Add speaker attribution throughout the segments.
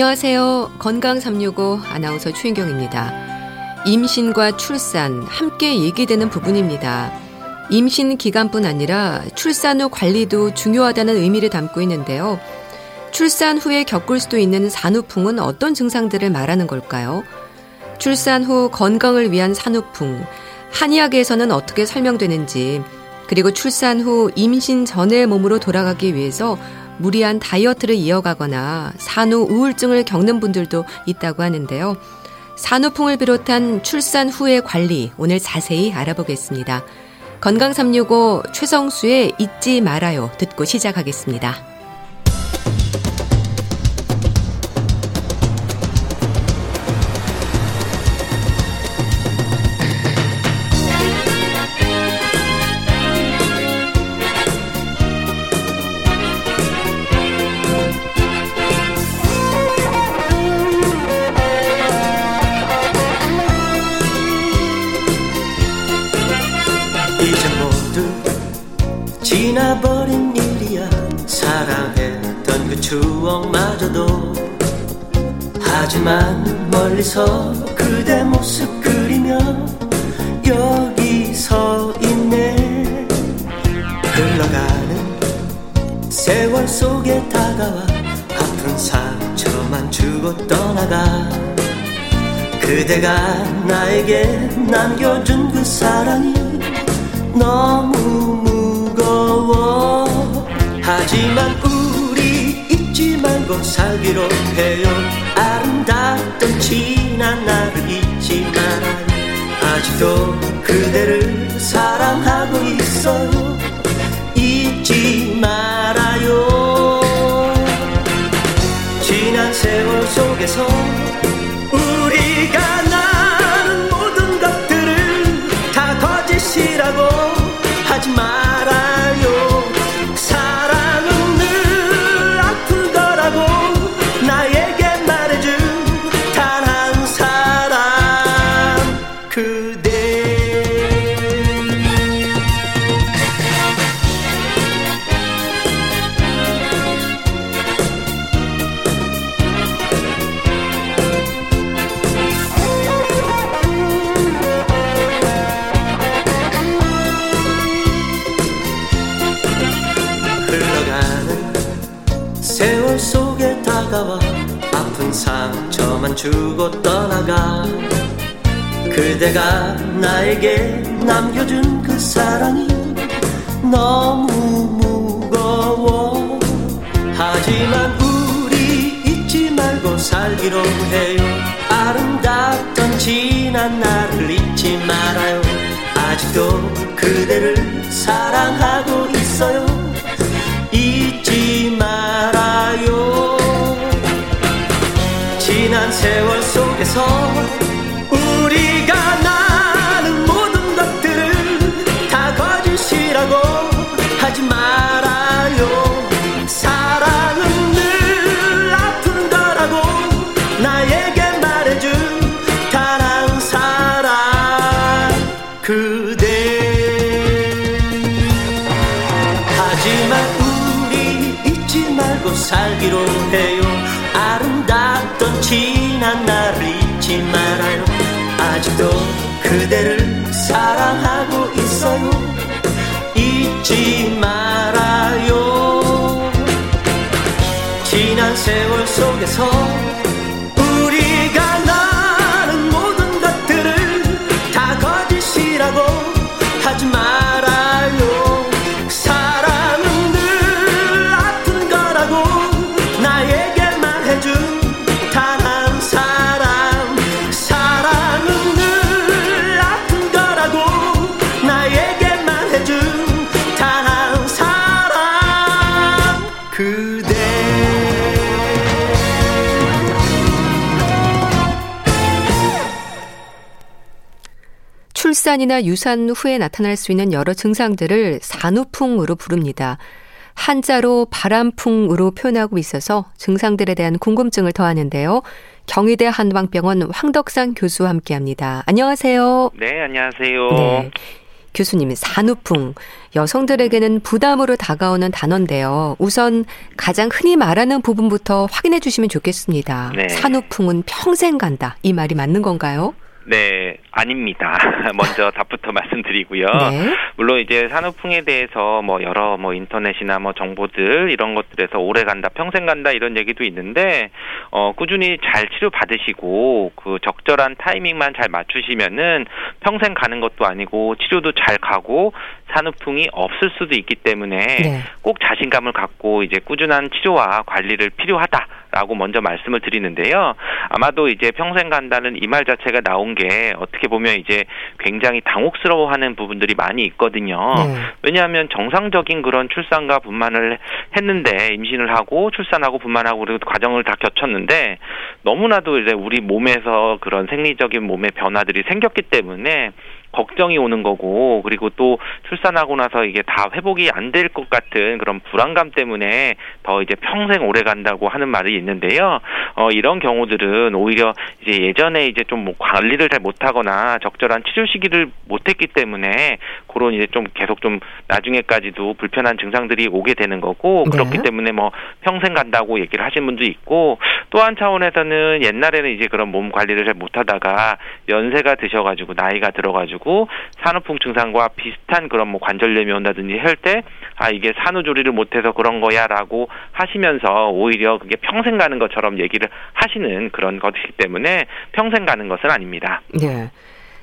Speaker 1: 안녕하세요. 건강 365 아나운서 최인경입니다. 임신과 출산 함께 얘기되는 부분입니다. 임신 기간뿐 아니라 출산 후 관리도 중요하다는 의미를 담고 있는데요. 출산 후에 겪을 수도 있는 산후풍은 어떤 증상들을 말하는 걸까요? 출산 후 건강을 위한 산후풍, 한의학에서는 어떻게 설명되는지, 그리고 출산 후 임신 전의 몸으로 돌아가기 위해서 무리한 다이어트를 이어가거나 산후 우울증을 겪는 분들도 있다고 하는데요. 산후풍을 비롯한 출산 후의 관리 오늘 자세히 알아보겠습니다. 건강 365 최성수의 잊지 말아요 듣고 시작하겠습니다.
Speaker 2: 추억마저도 하지만 멀리서 그대 모습 그리며 여기 서 있네. 흘러가는 세월 속에 다가와 아픈 상처만 주고 떠나가. 그대가 나에게 남겨준 그 사랑이 너무 무거워. 하지만 잊지 말고 살기로 해요. 아름답던 지난 나를 잊지 말아요 아직도 그대를 사랑하고 있어요. 잊지 말아요. 지난 세월 속에서 우리가 나는 모든 것들을 다 거짓이라고 하지 말 떠나가 그대가 나에게 남겨준 그 사랑이 너무 무거워. 하지만 우리 잊지 말고 살기로 해요. 아름답던 지난 나를 잊지 말아요. 아직도 그대를 사랑하고 있어요. 잊지 말아요. 지난 세월 서 그대를 사랑하고 있어요. 잊지 말아요. 지난 세월 속에서
Speaker 1: 출산이나 유산 후에 나타날 수 있는 여러 증상들을 산후풍으로 부릅니다. 한자로 바람풍으로 표현하고 있어서 증상들에 대한 궁금증을 더하는데요. 경희대 한방병원 황덕상 교수와 함께 합니다. 안녕하세요.
Speaker 3: 네, 안녕하세요.
Speaker 1: 네. 교수님, 산후풍. 여성들에게는 부담으로 다가오는 단어인데요. 우선 가장 흔히 말하는 부분부터 확인해 주시면 좋겠습니다.
Speaker 3: 네.
Speaker 1: 산후풍은 평생 간다. 이 말이 맞는 건가요?
Speaker 3: 네, 아닙니다. 먼저 답부터 말씀드리고요.
Speaker 1: 네.
Speaker 3: 물론 이제 산후풍에 대해서 뭐 여러 뭐 인터넷이나 뭐 정보들 이런 것들에서 오래 간다, 평생 간다 이런 얘기도 있는데 어 꾸준히 잘 치료 받으시고 그 적절한 타이밍만 잘 맞추시면은 평생 가는 것도 아니고 치료도 잘 가고 산후풍이 없을 수도 있기 때문에
Speaker 1: 네.
Speaker 3: 꼭 자신감을 갖고 이제 꾸준한 치료와 관리를 필요하다 라고 먼저 말씀을 드리는데요. 아마도 이제 평생 간다는 이 말 자체가 나온 게 어떻게 보면 이제 굉장히 당혹스러워 하는 부분들이 많이 있거든요.
Speaker 1: 네.
Speaker 3: 왜냐하면 정상적인 그런 출산과 분만을 했는데 임신을 하고 출산하고 분만하고 그리고 과정을 다 겪었는데 너무나도 이제 우리 몸에서 그런 생리적인 몸의 변화들이 생겼기 때문에 걱정이 오는 거고 그리고 또 출산하고 나서 이게 다 회복이 안 될 것 같은 그런 불안감 때문에 더 이제 평생 오래 간다고 하는 말이 있는데요. 어 이런 경우들은 오히려 이제 예전에 이제 좀 뭐 관리를 잘 못하거나 적절한 치료 시기를 못했기 때문에 그런 이제 좀 계속 좀 나중에까지도 불편한 증상들이 오게 되는 거고
Speaker 1: 네.
Speaker 3: 그렇기 때문에 뭐 평생 간다고 얘기를 하신 분도 있고 또 한 차원에서는 옛날에는 이제 그런 몸 관리를 잘 못하다가 연세가 드셔가지고 나이가 들어가지고 산후풍 증상과 비슷한 그런 뭐 관절염이 온다든지 할 때 아 이게 산후조리를 못해서 그런 거야라고 하시면서 오히려 그게 평생 가는 것처럼 얘기를 하시는 그런 것이기 때문에 평생 가는 것은 아닙니다.
Speaker 1: 네.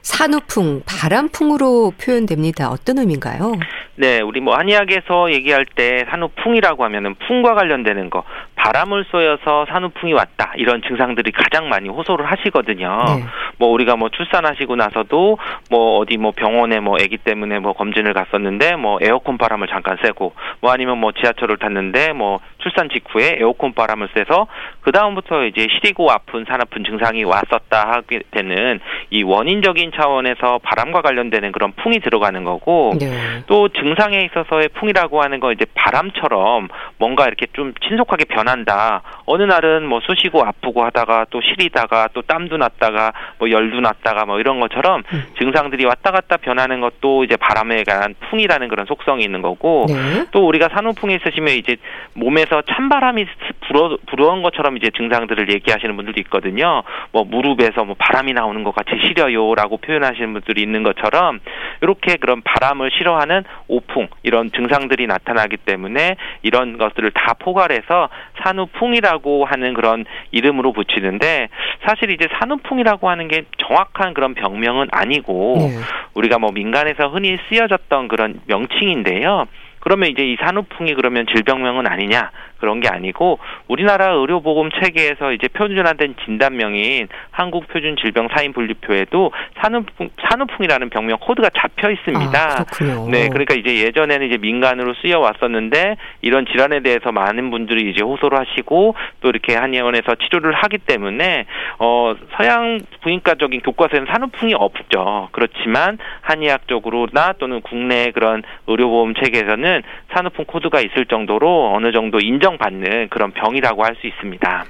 Speaker 1: 산후풍, 바람풍으로 표현됩니다. 어떤 의미인가요?
Speaker 3: 네, 우리 뭐 한의학에서 얘기할 때 산후풍이라고 하면은 풍과 관련되는 거, 바람을 쏘여서 산후풍이 왔다 이런 증상들이 가장 많이 호소를 하시거든요.
Speaker 1: 네.
Speaker 3: 뭐 우리가 뭐 출산하시고 나서도 뭐 어디 뭐 병원에 뭐 아기 때문에 뭐 검진을 갔었는데 뭐 에어컨 바람을 잠깐 쐬고 뭐 아니면 뭐 지하철을 탔는데 뭐 출산 직후에 에어컨 바람을 쐬서 그 다음부터 이제 시리고 아픈 산아픈 증상이 왔었다 하게 되는 이 원인적인 차원에서 바람과 관련되는 그런 풍이 들어가는 거고
Speaker 1: 네.
Speaker 3: 또 증상에 있어서의 풍이라고 하는 건 이제 바람처럼 뭔가 이렇게 좀 신속하게 변 한다. 어느 날은 뭐 쑤시고 아프고 하다가 또 시리다가 또 땀도 났다가 뭐 열도 났다가 뭐 이런 것처럼
Speaker 1: 음.
Speaker 3: 증상들이 왔다 갔다 변하는 것도 이제 바람에 관한 풍이라는 그런 속성이 있는 거고
Speaker 1: 네.
Speaker 3: 또 우리가 산후풍이 있으시면 이제 몸에서 찬바람이 불어 불어온 것처럼 이제 증상들을 얘기하시는 분들도 있거든요. 뭐 무릎에서 뭐 바람이 나오는 것 같이 시려요라고 표현하시는 분들이 있는 것처럼 이렇게 그런 바람을 싫어하는 오풍 이런 증상들이 나타나기 때문에 이런 것들을 다 포괄해서 산후풍이라고 하는 그런 이름으로 붙이는데 사실 이제 산후풍이라고 하는 게 정확한 그런 병명은 아니고
Speaker 1: 네.
Speaker 3: 우리가 뭐 민간에서 흔히 쓰여졌던 그런 명칭인데요. 그러면 이제 이 산후풍이 그러면 질병명은 아니냐 그런 게 아니고 우리나라 의료보험 체계에서 이제 표준화된 진단명인 한국 표준 질병 사인 분류표에도 산후풍 산후풍이라는 병명 코드가 잡혀 있습니다.
Speaker 1: 아, 그렇군요.
Speaker 3: 네, 그러니까 이제 예전에는 이제 민간으로 쓰여 왔었는데 이런 질환에 대해서 많은 분들이 이제 호소를 하시고 또 이렇게 한의원에서 치료를 하기 때문에 어 서양 부인과적인 교과서에는 산후풍이 없죠. 그렇지만 한의학적으로나 또는 국내 그런 의료보험 체계에서는 산후풍 코드가 있을 정도로 어느 정도 인정 받는 그런 병이라고 할 수 있습니다.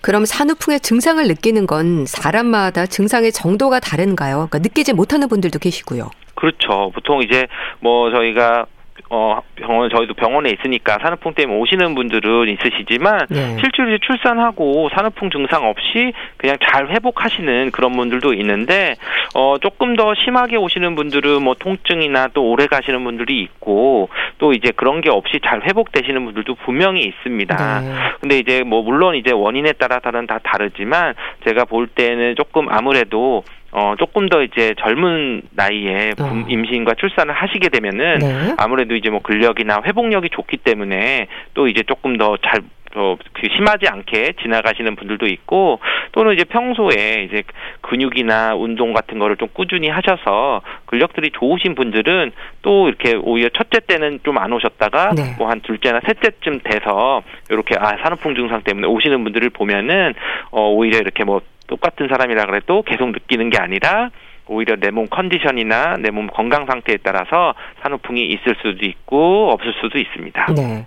Speaker 1: 그럼 산후풍의 증상을 느끼는 건 사람마다 증상의 정도가 다른가요? 그러니까 느끼지 못하는 분들도 계시고요.
Speaker 3: 그렇죠. 보통 이제 뭐 저희가 어 병원 저희도 병원에 있으니까 산후풍 때문에 오시는 분들은 있으시지만
Speaker 1: 네.
Speaker 3: 실제로 이제 출산하고 산후풍 증상 없이 그냥 잘 회복하시는 그런 분들도 있는데 어 조금 더 심하게 오시는 분들은 뭐 통증이나 또 오래 가시는 분들이 있고 또 이제 그런 게 없이 잘 회복되시는 분들도 분명히 있습니다.
Speaker 1: 네.
Speaker 3: 근데 이제 뭐 물론 이제 원인에 따라서는 다 다르지만 제가 볼 때는 조금 아무래도 어 조금 더 이제 젊은 나이에 분-
Speaker 1: 어.
Speaker 3: 임신과 출산을 하시게 되면은
Speaker 1: 네.
Speaker 3: 아무래도 이제 뭐 근력이나 회복력이 좋기 때문에 또 이제 조금 더잘 어, 그 심하지 않게 지나가시는 분들도 있고 또는 이제 평소에 이제 근육이나 운동 같은 거를 좀 꾸준히 하셔서 근력들이 좋으신 분들은 또 이렇게 오히려 첫째 때는 좀 안 오셨다가
Speaker 1: 네.
Speaker 3: 뭐한 둘째나 셋째쯤 돼서 이렇게 아 산후풍 증상 때문에 오시는 분들을 보면은 어 오히려 이렇게 뭐 똑같은 사람이라 그래도 계속 느끼는 게 아니라 오히려 내 몸 컨디션이나 내 몸 건강 상태에 따라서 산후풍이 있을 수도 있고 없을 수도 있습니다.
Speaker 1: 네.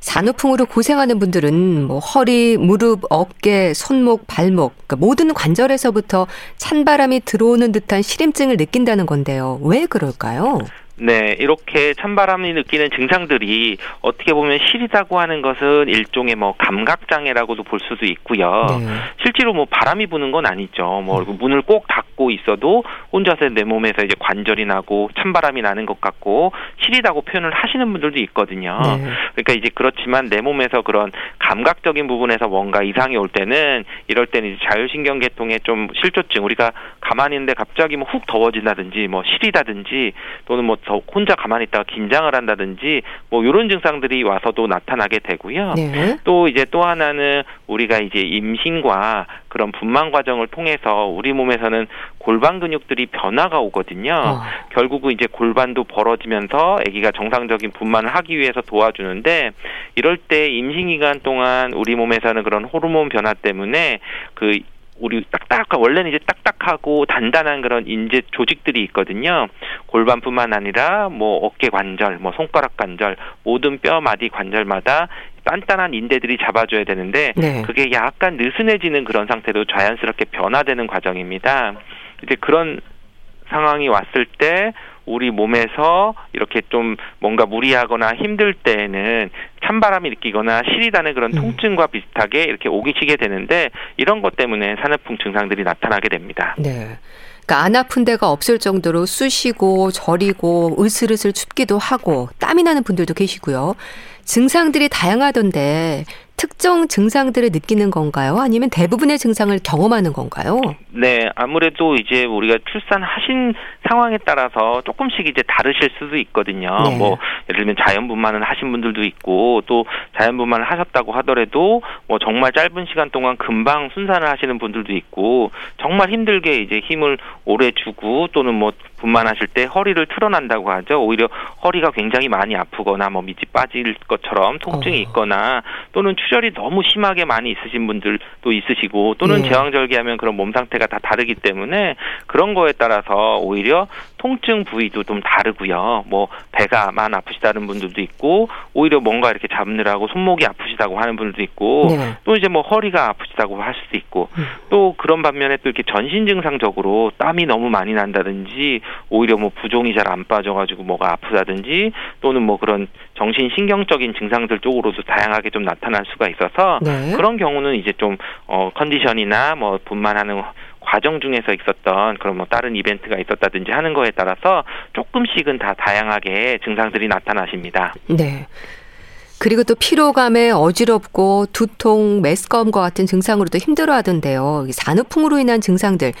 Speaker 1: 산후풍으로 고생하는 분들은 뭐 허리, 무릎, 어깨, 손목, 발목 그러니까 모든 관절에서부터 찬바람이 들어오는 듯한 시림증을 느낀다는 건데요. 왜 그럴까요?
Speaker 3: 네, 이렇게 찬바람이 느끼는 증상들이 어떻게 보면 시리다고 하는 것은 일종의 뭐 감각 장애라고도 볼 수도 있고요. 네. 실제로 뭐 바람이 부는 건 아니죠. 뭐 음. 문을 꼭 닫고 있어도 혼자서 내 몸에서 이제 관절이 나고 찬바람이 나는 것 같고 시리다고 표현을 하시는 분들도 있거든요. 네. 그러니까 이제 그렇지만 내 몸에서 그런 감각적인 부분에서 뭔가 이상이 올 때는 이럴 때는 이제 자율신경 계통의 좀 실조증 우리가 가만히 있는데 갑자기 뭐 훅 더워진다든지 뭐 시리다든지 또는 뭐 혼자 가만히 있다가 긴장을 한다든지 뭐 이런 증상들이 와서도 나타나게 되고요. 네. 또 이제 또 하나는 우리가 이제 임신과 그런 분만 과정을 통해서 우리 몸에서는 골반 근육들이 변화가 오거든요. 어. 결국은 이제 골반도 벌어지면서 아기가 정상적인 분만을 하기 위해서 도와주는데 이럴 때 임신 기간 동안 우리 몸에서는 그런 호르몬 변화 때문에 그 우리 딱딱한 원래는 이제 딱딱하고 단단한 그런 인제 조직들이 있거든요. 골반뿐만 아니라 뭐 어깨 관절, 뭐 손가락 관절, 모든 뼈 마디 관절마다 단단한 인대들이 잡아줘야 되는데 네. 그게 약간 느슨해지는 그런 상태로 자연스럽게 변화되는 과정입니다. 이제 그런 상황이 왔을 때 우리 몸에서 이렇게 좀 뭔가 무리하거나 힘들 때에는 찬바람이 느끼거나 시리다는 그런 음. 통증과 비슷하게 이렇게 오기치게 되는데 이런 것 때문에 산후풍 증상들이 나타나게 됩니다.
Speaker 1: 네. 그러니까 안 아픈 데가 없을 정도로 쑤시고 저리고 으슬으슬 춥기도 하고 땀이 나는 분들도 계시고요. 증상들이 다양하던데 특정 증상들을 느끼는 건가요? 아니면 대부분의 증상을 경험하는 건가요?
Speaker 3: 네, 아무래도 이제 우리가 출산하신 상황에 따라서 조금씩 이제 다르실 수도 있거든요. 네. 뭐 예를 들면 자연분만을 하신 분들도 있고 또 자연분만을 하셨다고 하더라도 뭐 정말 짧은 시간 동안 금방 순산을 하시는 분들도 있고 정말 힘들게 이제 힘을 오래 주고 또는 뭐 분만하실 때 허리를 틀어난다고 하죠. 오히려 허리가 굉장히 많이 아프거나 뭐 밑이 빠질 것처럼 통증이 어. 있거나 또는 출혈이 너무 심하게 많이 있으신 분들도 있으시고 또는 예. 제왕절개 하면 그런 몸 상태가 다 다르기 때문에 그런 거에 따라서 오히려 통증 부위도 좀 다르고요. 뭐 배가만 아프시다는 분들도 있고 오히려 뭔가 이렇게 잡느라고 손목이 아프시다고 하는 분들도 있고 네. 또 이제 뭐 허리가 아프시다고 할 수도 있고 음. 또 그런 반면에 또 이렇게 전신 증상적으로 땀이 너무 많이 난다든지 오히려 뭐 부종이 잘 안 빠져가지고 뭐가 아프다든지 또는 뭐 그런 정신 신경적인 증상들 쪽으로도 다양하게 좀 나타날 수가 있어서 네. 그런 경우는 이제 좀 어 컨디션이나 뭐 분만하는 과정 중에서 있었던 그런 뭐 다른 이벤트가 있었다든지 하는 거에 따라서 조금씩은 다 다양하게 증상들이 나타나십니다.
Speaker 1: 네. 그리고 또 피로감에 어지럽고 두통, 메스꺼움과 같은 증상으로도 힘들어하던데요. 산후풍으로 인한 증상들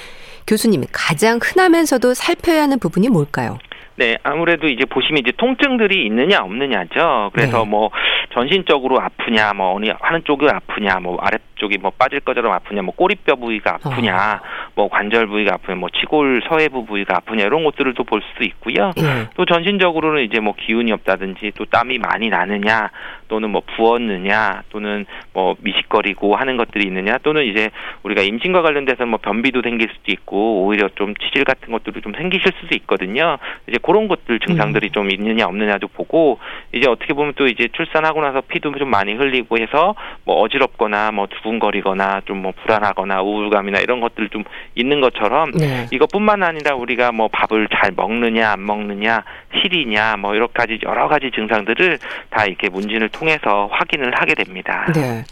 Speaker 1: 교수님 가장 흔하면서도 살펴야 하는 부분이 뭘까요?
Speaker 3: 네, 아무래도 이제 보시면 이제 통증들이 있느냐 없느냐죠. 그래서 네. 뭐 전신적으로 아프냐, 뭐 어느 하는 쪽이 아프냐, 뭐 아래쪽이 뭐 빠질 것처럼 아프냐, 뭐 꼬리뼈 부위가 아프냐, 어. 뭐 관절 부위가 아프냐, 뭐 치골 서해부 부위가 아프냐 이런 것들을 또 볼 수도 있고요. 네. 또 전신적으로는 이제 뭐 기운이 없다든지 또 땀이 많이 나느냐, 또는 뭐 부었느냐, 또는 뭐 미식거리고 하는 것들이 있느냐, 또는 이제 우리가 임신과 관련돼서 뭐 변비도 생길 수도 있고 오히려 좀 치질 같은 것들도 좀 생기실 수도 있거든요. 이제 그런 것들 증상들이 음. 좀 있느냐 없느냐도 보고 이제 어떻게 보면 또 이제 출산하고 나서 피도 좀 많이 흘리고 해서 뭐 어지럽거나 뭐 두근거리거나 좀 뭐 불안하거나 우울감이나 이런 것들 좀 있는 것처럼 네. 이것뿐만 아니라 우리가 뭐 밥을 잘 먹느냐 안 먹느냐 실이냐 뭐 여러 가지 여러 가지 증상들을 다 이렇게 문진을 통해서 확인을 하게 됩니다.
Speaker 1: 네.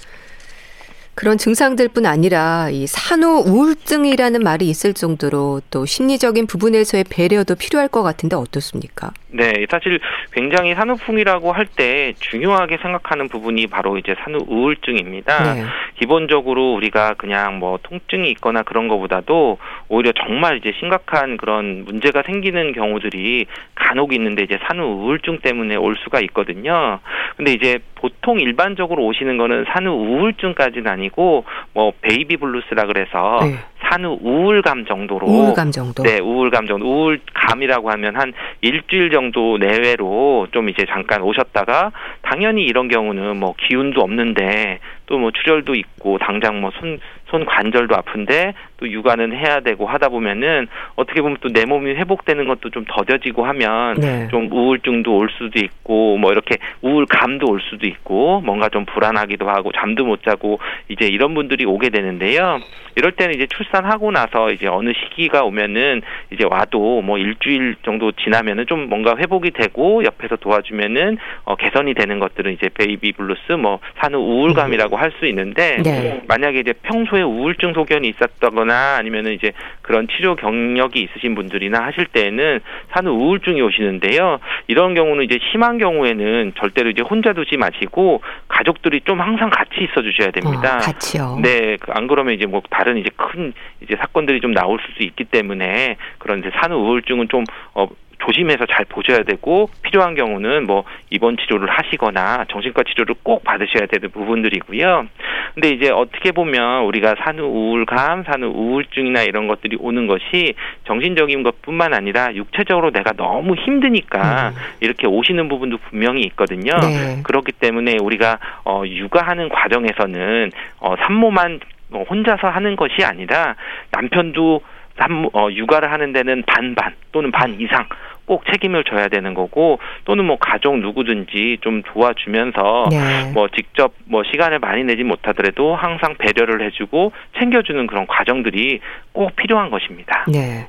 Speaker 1: 그런 증상들뿐 아니라 이 산후 우울증이라는 말이 있을 정도로 또 심리적인 부분에서의 배려도 필요할 것 같은데 어떻습니까?
Speaker 3: 네, 사실 굉장히 산후풍이라고 할 때 중요하게 생각하는 부분이 바로 이제 산후 우울증입니다. 네. 기본적으로 우리가 그냥 뭐 통증이 있거나 그런 것보다도 오히려 정말 이제 심각한 그런 문제가 생기는 경우들이 간혹 있는데 이제 산후 우울증 때문에 올 수가 있거든요. 근데 이제 보통 일반적으로 오시는 거는 산후 우울증까지는 아니고 뭐 baby blues라 그래서 네. 산후 우울감 정도로
Speaker 1: 우울감 정도.
Speaker 3: 네, 우울감 정도. 우울감이라고 하면 한 일주일 정도 내외로 좀 이제 잠깐 오셨다가 당연히 이런 경우는 뭐 기운도 없는데 또 뭐 출혈도 있고 당장 뭐 손 손 관절도 아픈데 또 육아는 해야 되고 하다 보면은 어떻게 보면 또 내 몸이 회복되는 것도 좀 더뎌지고 하면
Speaker 1: 네.
Speaker 3: 좀 우울증도 올 수도 있고 뭐 이렇게 우울감도 올 수도 있고 뭔가 좀 불안하기도 하고 잠도 못 자고 이제 이런 분들이 오게 되는데요. 이럴 때는 이제 출산하고 나서 이제 어느 시기가 오면은 이제 와도 뭐 일주일 정도 지나면은 좀 뭔가 회복이 되고 옆에서 도와주면은 어 개선이 되는 것들은 이제 baby blues 뭐 산후 우울감이라고 할 수 있는데
Speaker 1: 네.
Speaker 3: 만약에 이제 평소 에 우울증 소견이 있었다거나 아니면은 이제 그런 치료 경력이 있으신 분들이나 하실 때에는 산후 우울증이 오시는데요. 이런 경우는 이제 심한 경우에는 절대로 이제 혼자 두지 마시고 가족들이 좀 항상 같이 있어 주셔야 됩니다.
Speaker 1: 어, 같이요.
Speaker 3: 네, 그안 그러면 이제 뭐 다른 이제 큰 이제 사건들이 좀 나올 수도 있기 때문에 그런 이제 산후 우울증은 좀 어, 조심해서 잘 보셔야 되고 필요한 경우는 뭐 입원 치료를 하시거나 정신과 치료를 꼭 받으셔야 되는 부분들이고요. 근데 이제 어떻게 보면 우리가 산후 우울감, 산후 우울증이나 이런 것들이 오는 것이 정신적인 것뿐만 아니라 육체적으로 내가 너무 힘드니까 이렇게 오시는 부분도 분명히 있거든요.
Speaker 1: 네.
Speaker 3: 그렇기 때문에 우리가 어 육아하는 과정에서는 어 산모만 뭐 혼자서 하는 것이 아니라 남편도 산모 어 육아를 하는 데는 반반 또는 반 이상 꼭 책임을 져야 되는 거고 또는 뭐 가족 누구든지 좀 도와주면서
Speaker 1: 네.
Speaker 3: 뭐 직접 뭐 시간을 많이 내지 못하더라도 항상 배려를 해주고 챙겨주는 그런 과정들이 꼭 필요한 것입니다.
Speaker 1: 네.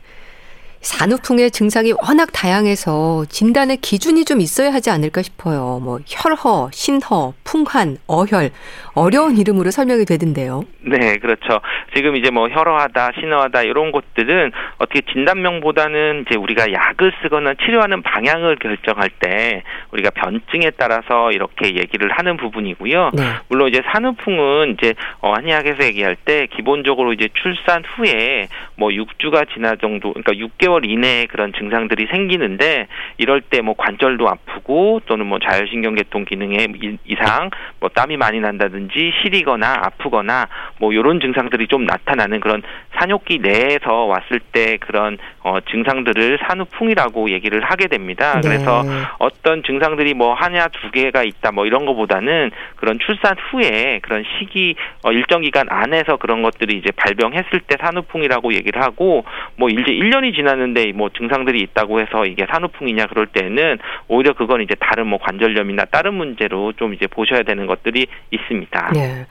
Speaker 1: 산후풍의 증상이 워낙 다양해서 진단의 기준이 좀 있어야 하지 않을까 싶어요. 뭐 혈허, 신허, 풍한, 어혈 어려운 이름으로 설명이 되던데요.
Speaker 3: 네, 그렇죠. 지금 이제 뭐 혈어하다, 신어하다 이런 것들은 어떻게 진단명보다는 이제 우리가 약을 쓰거나 치료하는 방향을 결정할 때 우리가 변증에 따라서 이렇게 얘기를 하는 부분이고요.
Speaker 1: 네.
Speaker 3: 물론 이제 산후풍은 이제 어, 한의학에서 얘기할 때 기본적으로 이제 출산 후에 뭐 6주가 지나 정도, 그러니까 6개 월 이내에 그런 증상들이 생기는데 이럴 때 뭐 관절도 아프고 또는 뭐 자율신경계통 기능에 이- 이상, 뭐 땀이 많이 난다든지 시리거나 아프거나 뭐 이런 증상들이 좀 나타나는 그런 산욕기 내에서 왔을 때 그런 어, 증상들을 산후풍이라고 얘기를 하게 됩니다.
Speaker 1: 네.
Speaker 3: 그래서 어떤 증상들이 뭐 하나 두 개가 있다 뭐 이런 거보다는 그런 출산 후에 그런 시기 어, 일정 기간 안에서 그런 것들이 이제 발병했을 때 산후풍이라고 얘기를 하고 뭐 이제 1년이 지 났는데 뭐 증상들이 있다고 해서 이게 산후풍이냐 그럴 때는 오히려 그건 이제 다른 뭐 관절염이나 다른 문제로 좀 이제 보셔야 되는 것들이 있습니다.
Speaker 1: 네.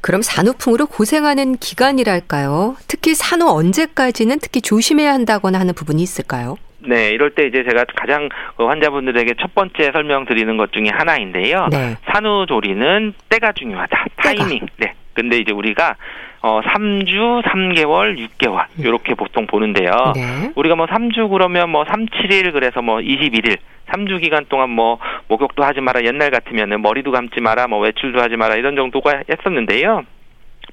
Speaker 1: 그럼 산후풍으로 고생하는 기간이랄까요? 특히 산후 언제까지는 특히 조심해야 한다거나 하는 부분이 있을까요?
Speaker 3: 네, 이럴 때 이제 제가 가장 그 환자분들에게 첫 번째 설명드리는 것 중에 하나인데요.
Speaker 1: 네.
Speaker 3: 산후조리는 때가 중요하다. 타이밍. 네. 근데 이제 우리가 어 3주, 3개월, 6개월 요렇게 보통 보는데요.
Speaker 1: 네.
Speaker 3: 우리가 뭐 3주 그러면 뭐 3, 7일 그래서 뭐 21일 3주 기간 동안 뭐 목욕도 하지 마라 옛날 같으면은 머리도 감지 마라 뭐 외출도 하지 마라 이런 정도가 했었는데요.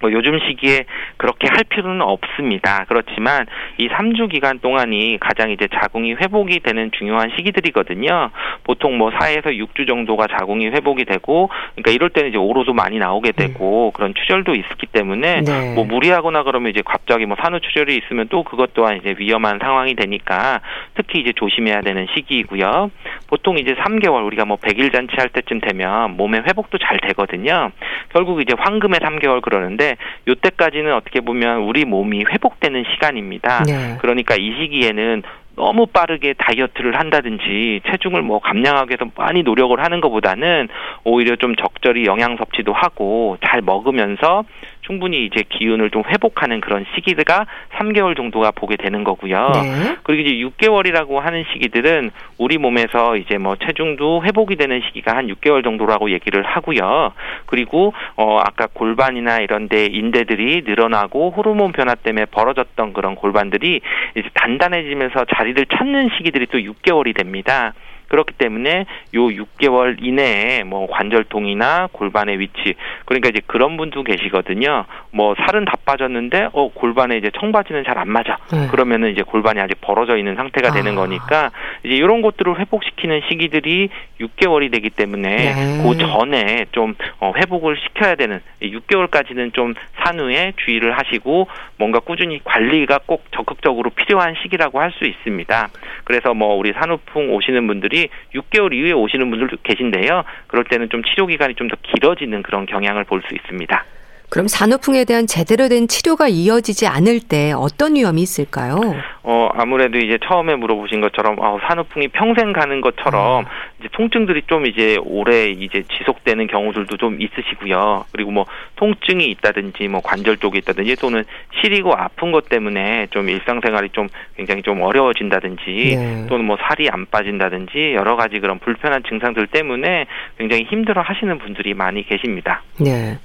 Speaker 3: 뭐 요즘 시기에 그렇게 할 필요는 없습니다. 그렇지만 이 3주 기간 동안이 가장 이제 자궁이 회복이 되는 중요한 시기들이거든요. 보통 뭐 4에서 6주 정도가 자궁이 회복이 되고 그러니까 이럴 때는 이제 오로도 많이 나오게 되고 그런 출혈도 있기 때문에
Speaker 1: 네.
Speaker 3: 뭐 무리하거나 그러면 이제 갑자기 뭐 산후 출혈이 있으면 또 그것 또한 이제 위험한 상황이 되니까 특히 이제 조심해야 되는 시기이고요. 보통 이제 3개월 우리가 뭐 100일 잔치 할 때쯤 되면 몸의 회복도 잘 되거든요. 결국 이제 황금의 3개월 그러 는데 요때까지는 어떻게 보면 우리 몸이 회복되는 시간입니다.
Speaker 1: 네.
Speaker 3: 그러니까 이 시기에는 너무 빠르게 다이어트를 한다든지 체중을 뭐 감량하기 위해서 많이 노력을 하는 것보다는 오히려 좀 적절히 영양 섭취도 하고 잘 먹으면서 충분히 이제 기운을 좀 회복하는 그런 시기가 3개월 정도가 보게 되는 거고요.
Speaker 1: 네.
Speaker 3: 그리고 이제 6개월이라고 하는 시기들은 우리 몸에서 이제 뭐 체중도 회복이 되는 시기가 한 6개월 정도라고 얘기를 하고요. 그리고 어 아까 골반이나 이런 데 인대들이 늘어나고 호르몬 변화 때문에 벌어졌던 그런 골반들이 이제 단단해지면서 자리를 찾는 시기들이 또 6개월이 됩니다. 그렇기 때문에 요 6개월 이내에 뭐 관절통이나 골반의 위치 그러니까 이제 그런 분도 계시거든요. 뭐 살은 다 빠졌는데 어 골반에 이제 청바지는 잘 안 맞아.
Speaker 1: 네.
Speaker 3: 그러면은 이제 골반이 아직 벌어져 있는 상태가 되는
Speaker 1: 아.
Speaker 3: 거니까 이제 이런 것들을 회복시키는 시기들이 6개월이 되기 때문에
Speaker 1: 네.
Speaker 3: 그 전에 좀 어, 회복을 시켜야 되는 6개월까지는 좀 산후에 주의를 하시고 뭔가 꾸준히 관리가 꼭 적극적으로 필요한 시기라고 할 수 있습니다. 그래서 뭐 우리 산후풍 오시는 분들이 6개월 이후에 오시는 분들도 계신데요. 그럴 때는 좀 치료 기간이 좀 더 길어지는 그런 경향을 볼 수 있습니다.
Speaker 1: 그럼 산후풍에 대한 제대로 된 치료가 이어지지 않을 때 어떤 위험이 있을까요?
Speaker 3: 어, 아무래도 이제 처음에 물어보신 것처럼 어, 산후풍이 평생 가는 것처럼
Speaker 1: 아.
Speaker 3: 이제 통증들이 좀 이제 오래 이제 지속되는 경우들도 좀 있으시고요. 그리고 뭐 통증이 있다든지 뭐 관절 쪽에 있다든지 또는 시리고 아픈 것 때문에 좀 일상생활이 좀 굉장히 좀 어려워진다든지
Speaker 1: 네.
Speaker 3: 또는 뭐 살이 안 빠진다든지 여러 가지 그런 불편한 증상들 때문에 굉장히 힘들어 하시는 분들이 많이 계십니다.
Speaker 1: 네.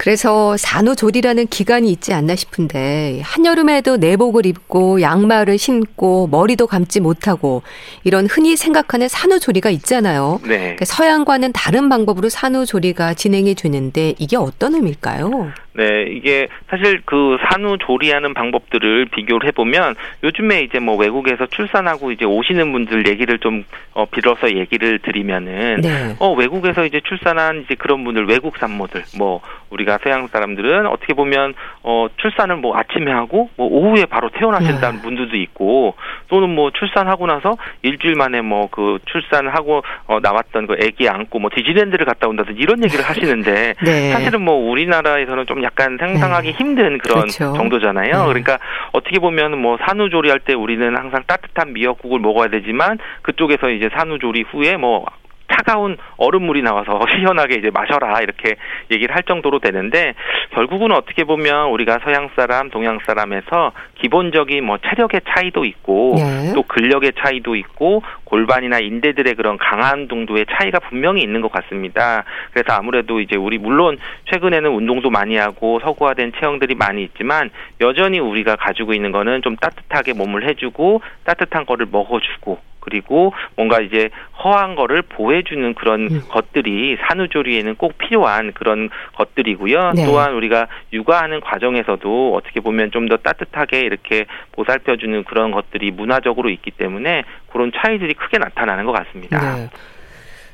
Speaker 1: 그래서 산후조리라는 기간이 있지 않나 싶은데 한여름에도 내복을 입고 양말을 신고 머리도 감지 못하고 이런 흔히 생각하는 산후조리가 있잖아요.
Speaker 3: 네.
Speaker 1: 그러니까 서양과는 다른 방법으로 산후조리가 진행이 되는데 이게 어떤 의미일까요?
Speaker 3: 네, 이게 사실 그 산후 조리하는 방법들을 비교를 해보면 요즘에 이제 뭐 외국에서 출산하고 이제 오시는 분들 얘기를 좀 어, 빌어서 얘기를 드리면은
Speaker 1: 네.
Speaker 3: 어 외국에서 이제 출산한 이제 그런 분들 외국 산모들 뭐 우리가 서양 사람들은 어떻게 보면 어 출산을 뭐 아침에 하고 뭐 오후에 바로 태어나신다는
Speaker 1: 네.
Speaker 3: 분들도 있고 또는 뭐 출산하고 나서 일주일 만에 뭐 그 출산하고 어 나왔던 그 아기 안고 뭐 디즈니랜드를 갔다 온다든지 이런 얘기를 하시는데
Speaker 1: 네.
Speaker 3: 사실은 뭐 우리나라에서는 좀 약간 상상하기
Speaker 1: 네.
Speaker 3: 힘든 그런
Speaker 1: 그렇죠.
Speaker 3: 정도잖아요.
Speaker 1: 네.
Speaker 3: 그러니까 어떻게 보면 뭐 산후조리할 때 우리는 항상 따뜻한 미역국을 먹어야 되지만 그쪽에서 이제 산후조리 후에 뭐 차가운 얼음물이 나와서 시원하게 이제 마셔라 이렇게 얘기를 할 정도로 되는데 결국은 어떻게 보면 우리가 서양 사람, 동양 사람에서 기본적인 뭐 체력의 차이도 있고
Speaker 1: 네.
Speaker 3: 또 근력의 차이도 있고 골반이나 인대들의 그런 강한 정도의 차이가 분명히 있는 것 같습니다. 그래서 아무래도 이제 우리 물론 최근에는 운동도 많이 하고 서구화된 체형들이 많이 있지만 여전히 우리가 가지고 있는 거는 좀 따뜻하게 몸을 해주고 따뜻한 거를 먹어주고 그리고 뭔가 이제 허한 거를 보호해주는 그런
Speaker 1: 음.
Speaker 3: 것들이 산후조리에는 꼭 필요한 그런 것들이고요.
Speaker 1: 네.
Speaker 3: 또한 우리가 육아하는 과정에서도 어떻게 보면 좀 더 따뜻하게 이렇게 보살펴주는 그런 것들이 문화적으로 있기 때문에 그런 차이들이 크게 나타나는 것 같습니다.
Speaker 1: 네.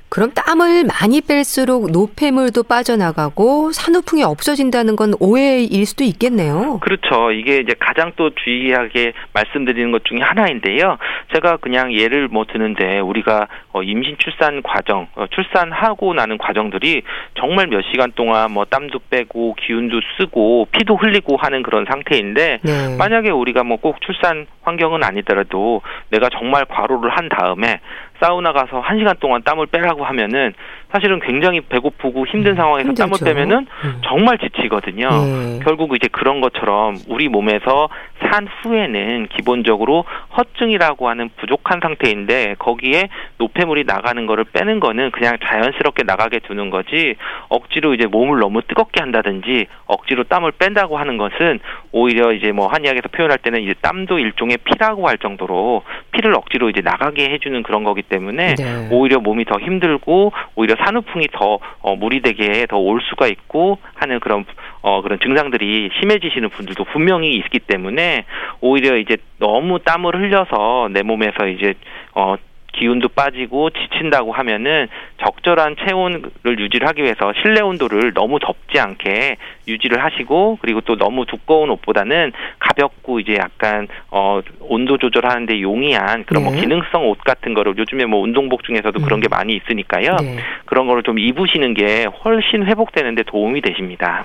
Speaker 1: 그럼 땀을 많이 뺄수록 노폐물도 빠져나가고 산후풍이 없어진다는 건 오해일 수도 있겠네요.
Speaker 3: 그렇죠. 이게 이제 가장 또 주의하게 말씀드리는 것 중에 하나인데요. 제가 그냥 예를 뭐 드는데 우리가 어, 임신 출산 과정, 어, 출산하고 나는 과정들이 정말 몇 시간 동안 뭐 땀도 빼고 기운도 쓰고 피도 흘리고 하는 그런 상태인데
Speaker 1: 네.
Speaker 3: 만약에 우리가 뭐 꼭 출산 환경은 아니더라도 내가 정말 과로를 한 다음에 사우나 가서 한 시간 동안 땀을 빼라고 하면은 사실은 굉장히 배고프고 힘든
Speaker 1: 음,
Speaker 3: 상황에서 땀을
Speaker 1: 힘들죠.
Speaker 3: 빼면은
Speaker 1: 음.
Speaker 3: 정말 지치거든요.
Speaker 1: 네.
Speaker 3: 결국 이제 그런 것처럼 우리 몸에서 산 후에는 기본적으로 허증이라고 하는 부족한 상태인데 거기에 노폐물이 나가는 거를 빼는 거는 그냥 자연스럽게 나가게 두는 거지 억지로 이제 몸을 너무 뜨겁게 한다든지 억지로 땀을 뺀다고 하는 것은 오히려 이제 뭐 한의학에서 표현할 때는 이제 땀도 일종의 피라고 할 정도로 피를 억지로 이제 나가게 해주는 그런 거기 때문에
Speaker 1: 네.
Speaker 3: 오히려 몸이 더 힘들고 오히려 산후풍이 더 어, 무리되게 더 올 수가 있고 하는 그런 어 그런 증상들이 심해지시는 분들도 분명히 있기 때문에 오히려 이제 너무 땀을 흘려서 내 몸에서 이제 어 기운도 빠지고 지친다고 하면은 적절한 체온을 유지를 하기 위해서 실내 온도를 너무 덥지 않게 유지를 하시고 그리고 또 너무 두꺼운 옷보다는 가볍고 이제 약간 어 온도 조절하는데 용이한 그런 뭐
Speaker 1: 네.
Speaker 3: 기능성 옷 같은 거를 요즘에 뭐 운동복 중에서도 그런
Speaker 1: 음.
Speaker 3: 게 많이 있으니까요.
Speaker 1: 네.
Speaker 3: 그런 거를 좀 입으시는 게 훨씬 회복되는데 도움이 되십니다.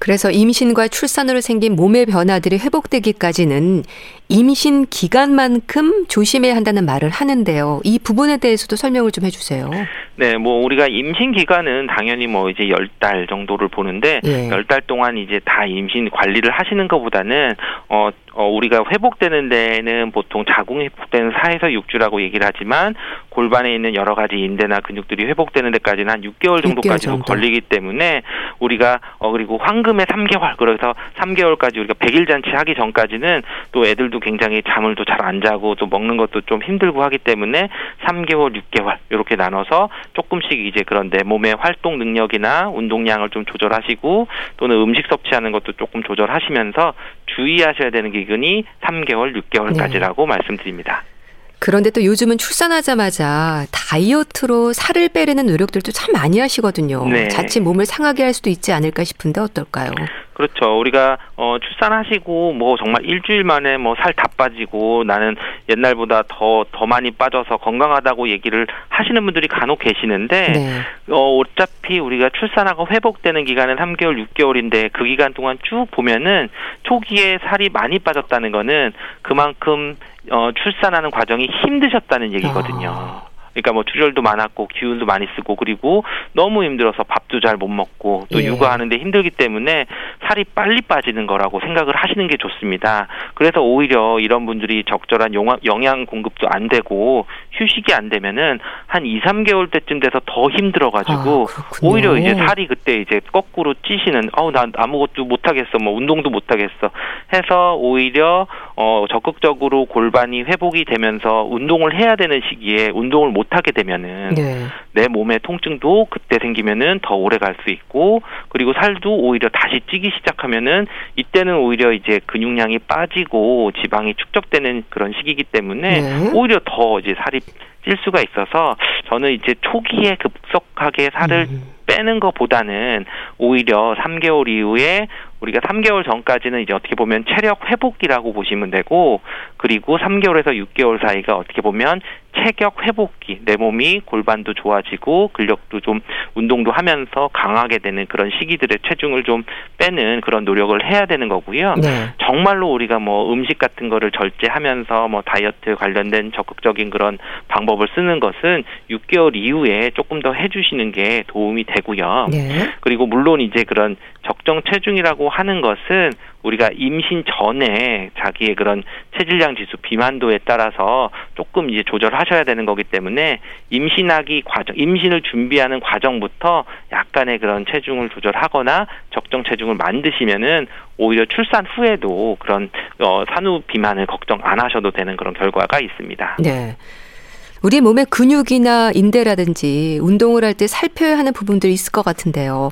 Speaker 1: 그래서 임신과 출산으로 생긴 몸의 변화들이 회복되기까지는 임신 기간만큼 조심해야 한다는 말을 하는데요. 이 부분에 대해서도 설명을 좀 해주세요.
Speaker 3: 네, 뭐 우리가 임신 기간은 당연히 뭐 이제 열 달 정도를 보는데
Speaker 1: 예.
Speaker 3: 열달 동안 이제 다 임신 관리를 하시는 것보다는 어, 어 우리가 회복되는 데는 보통 자궁이 회복되는 4에서 6주라고 얘기를 하지만 골반에 있는 여러 가지 인대나 근육들이 회복되는 데까지는 한 6개월 정도까지도
Speaker 1: 정도.
Speaker 3: 걸리기 때문에 우리가 어 그리고 황금의 3개월 그래서 3개월까지 우리가 백일 잔치 하기 전까지는 또 애들도 굉장히 잠을 또 잘 안 자고 또 먹는 것도 좀 힘들고 하기 때문에 3개월, 6개월 이렇게 나눠서 조금씩 이제 그런 내 몸의 활동 능력이나 운동량을 좀 조절하시고 또는 음식 섭취하는 것도 조금 조절하시면서 주의하셔야 되는 기간이 3개월, 6개월까지라고 말씀드립니다.
Speaker 1: 그런데 또 요즘은 출산하자마자 다이어트로 살을 빼려는 노력들도 참 많이 하시거든요.
Speaker 3: 네.
Speaker 1: 자칫 몸을 상하게 할 수도 있지 않을까 싶은데 어떨까요?
Speaker 3: 그렇죠. 우리가 어 출산하시고 뭐 정말 일주일 만에 뭐 살 다 빠지고 나는 옛날보다 더더 많이 빠져서 건강하다고 얘기를 하시는 분들이 간혹 계시는데
Speaker 1: 네.
Speaker 3: 어 어차피 우리가 출산하고 회복되는 기간은 3개월, 6개월인데 그 기간 동안 쭉 보면은 초기에 살이 많이 빠졌다는 거는 그만큼 어 출산하는 과정이 힘드셨다는 얘기거든요.
Speaker 1: 아.
Speaker 3: 그러니까 뭐 출혈도 많았고 기운도 많이 쓰고 그리고 너무 힘들어서 밥도 잘 못 먹고 또
Speaker 1: 예.
Speaker 3: 육아하는데 힘들기 때문에 살이 빨리 빠지는 거라고 생각을 하시는 게 좋습니다. 그래서 오히려 이런 분들이 적절한 영양, 영양 공급도 안 되고 휴식이 안 되면은 한 2, 3개월 때쯤 돼서 더 힘들어 가지고
Speaker 1: 아.
Speaker 3: 오히려 이제 살이 그때 이제 거꾸로 찌시는 어우 난 아무것도 못 하겠어 뭐 운동도 못 하겠어 해서 오히려 어 적극적으로 골반이 회복이 되면서 운동을 해야 되는 시기에 운동을 못 하게 되면은
Speaker 1: 네.
Speaker 3: 내 몸의 통증도 그때 생기면은 더 오래 갈 수 있고 그리고 살도 오히려 다시 찌기 시작하면은 이때는 오히려 이제 근육량이 빠지고 지방이 축적되는 그런 시기이기 때문에
Speaker 1: 네.
Speaker 3: 오히려 더 이제 살이 찔 수가 있어서 저는 이제 초기에 급속하게 살을
Speaker 1: 음.
Speaker 3: 빼는 것보다는 오히려 3개월 이후에 우리가 3개월 전까지는 이제 어떻게 보면 체력 회복기라고 보시면 되고 그리고 3개월에서 6개월 사이가 어떻게 보면 체격 회복기 내 몸이 골반도 좋아지고 근력도 좀 운동도 하면서 강하게 되는 그런 시기들의 체중을 좀 빼는 그런 노력을 해야 되는 거고요.
Speaker 1: 네.
Speaker 3: 정말로 우리가 뭐 음식 같은 거를 절제하면서 뭐 다이어트 관련된 적극적인 그런 방법을 쓰는 것은 6개월 이후에 조금 더 해주시는 게 도움이 되고요.
Speaker 1: 네.
Speaker 3: 그리고 물론 이제 그런 적정 체중이라고 하는 것은 우리가 임신 전에 자기의 그런 체질량 지수 비만도에 따라서 조금 이제 조절하셔야 되는 거기 때문에 임신하기 과정, 임신을 준비하는 과정부터 약간의 그런 체중을 조절하거나 적정 체중을 만드시면은 오히려 출산 후에도 그런 어, 산후 비만을 걱정 안 하셔도 되는 그런 결과가 있습니다.
Speaker 1: 네. 우리 몸의 근육이나 인대라든지 운동을 할 때 살펴야 하는 부분들이 있을 것 같은데요.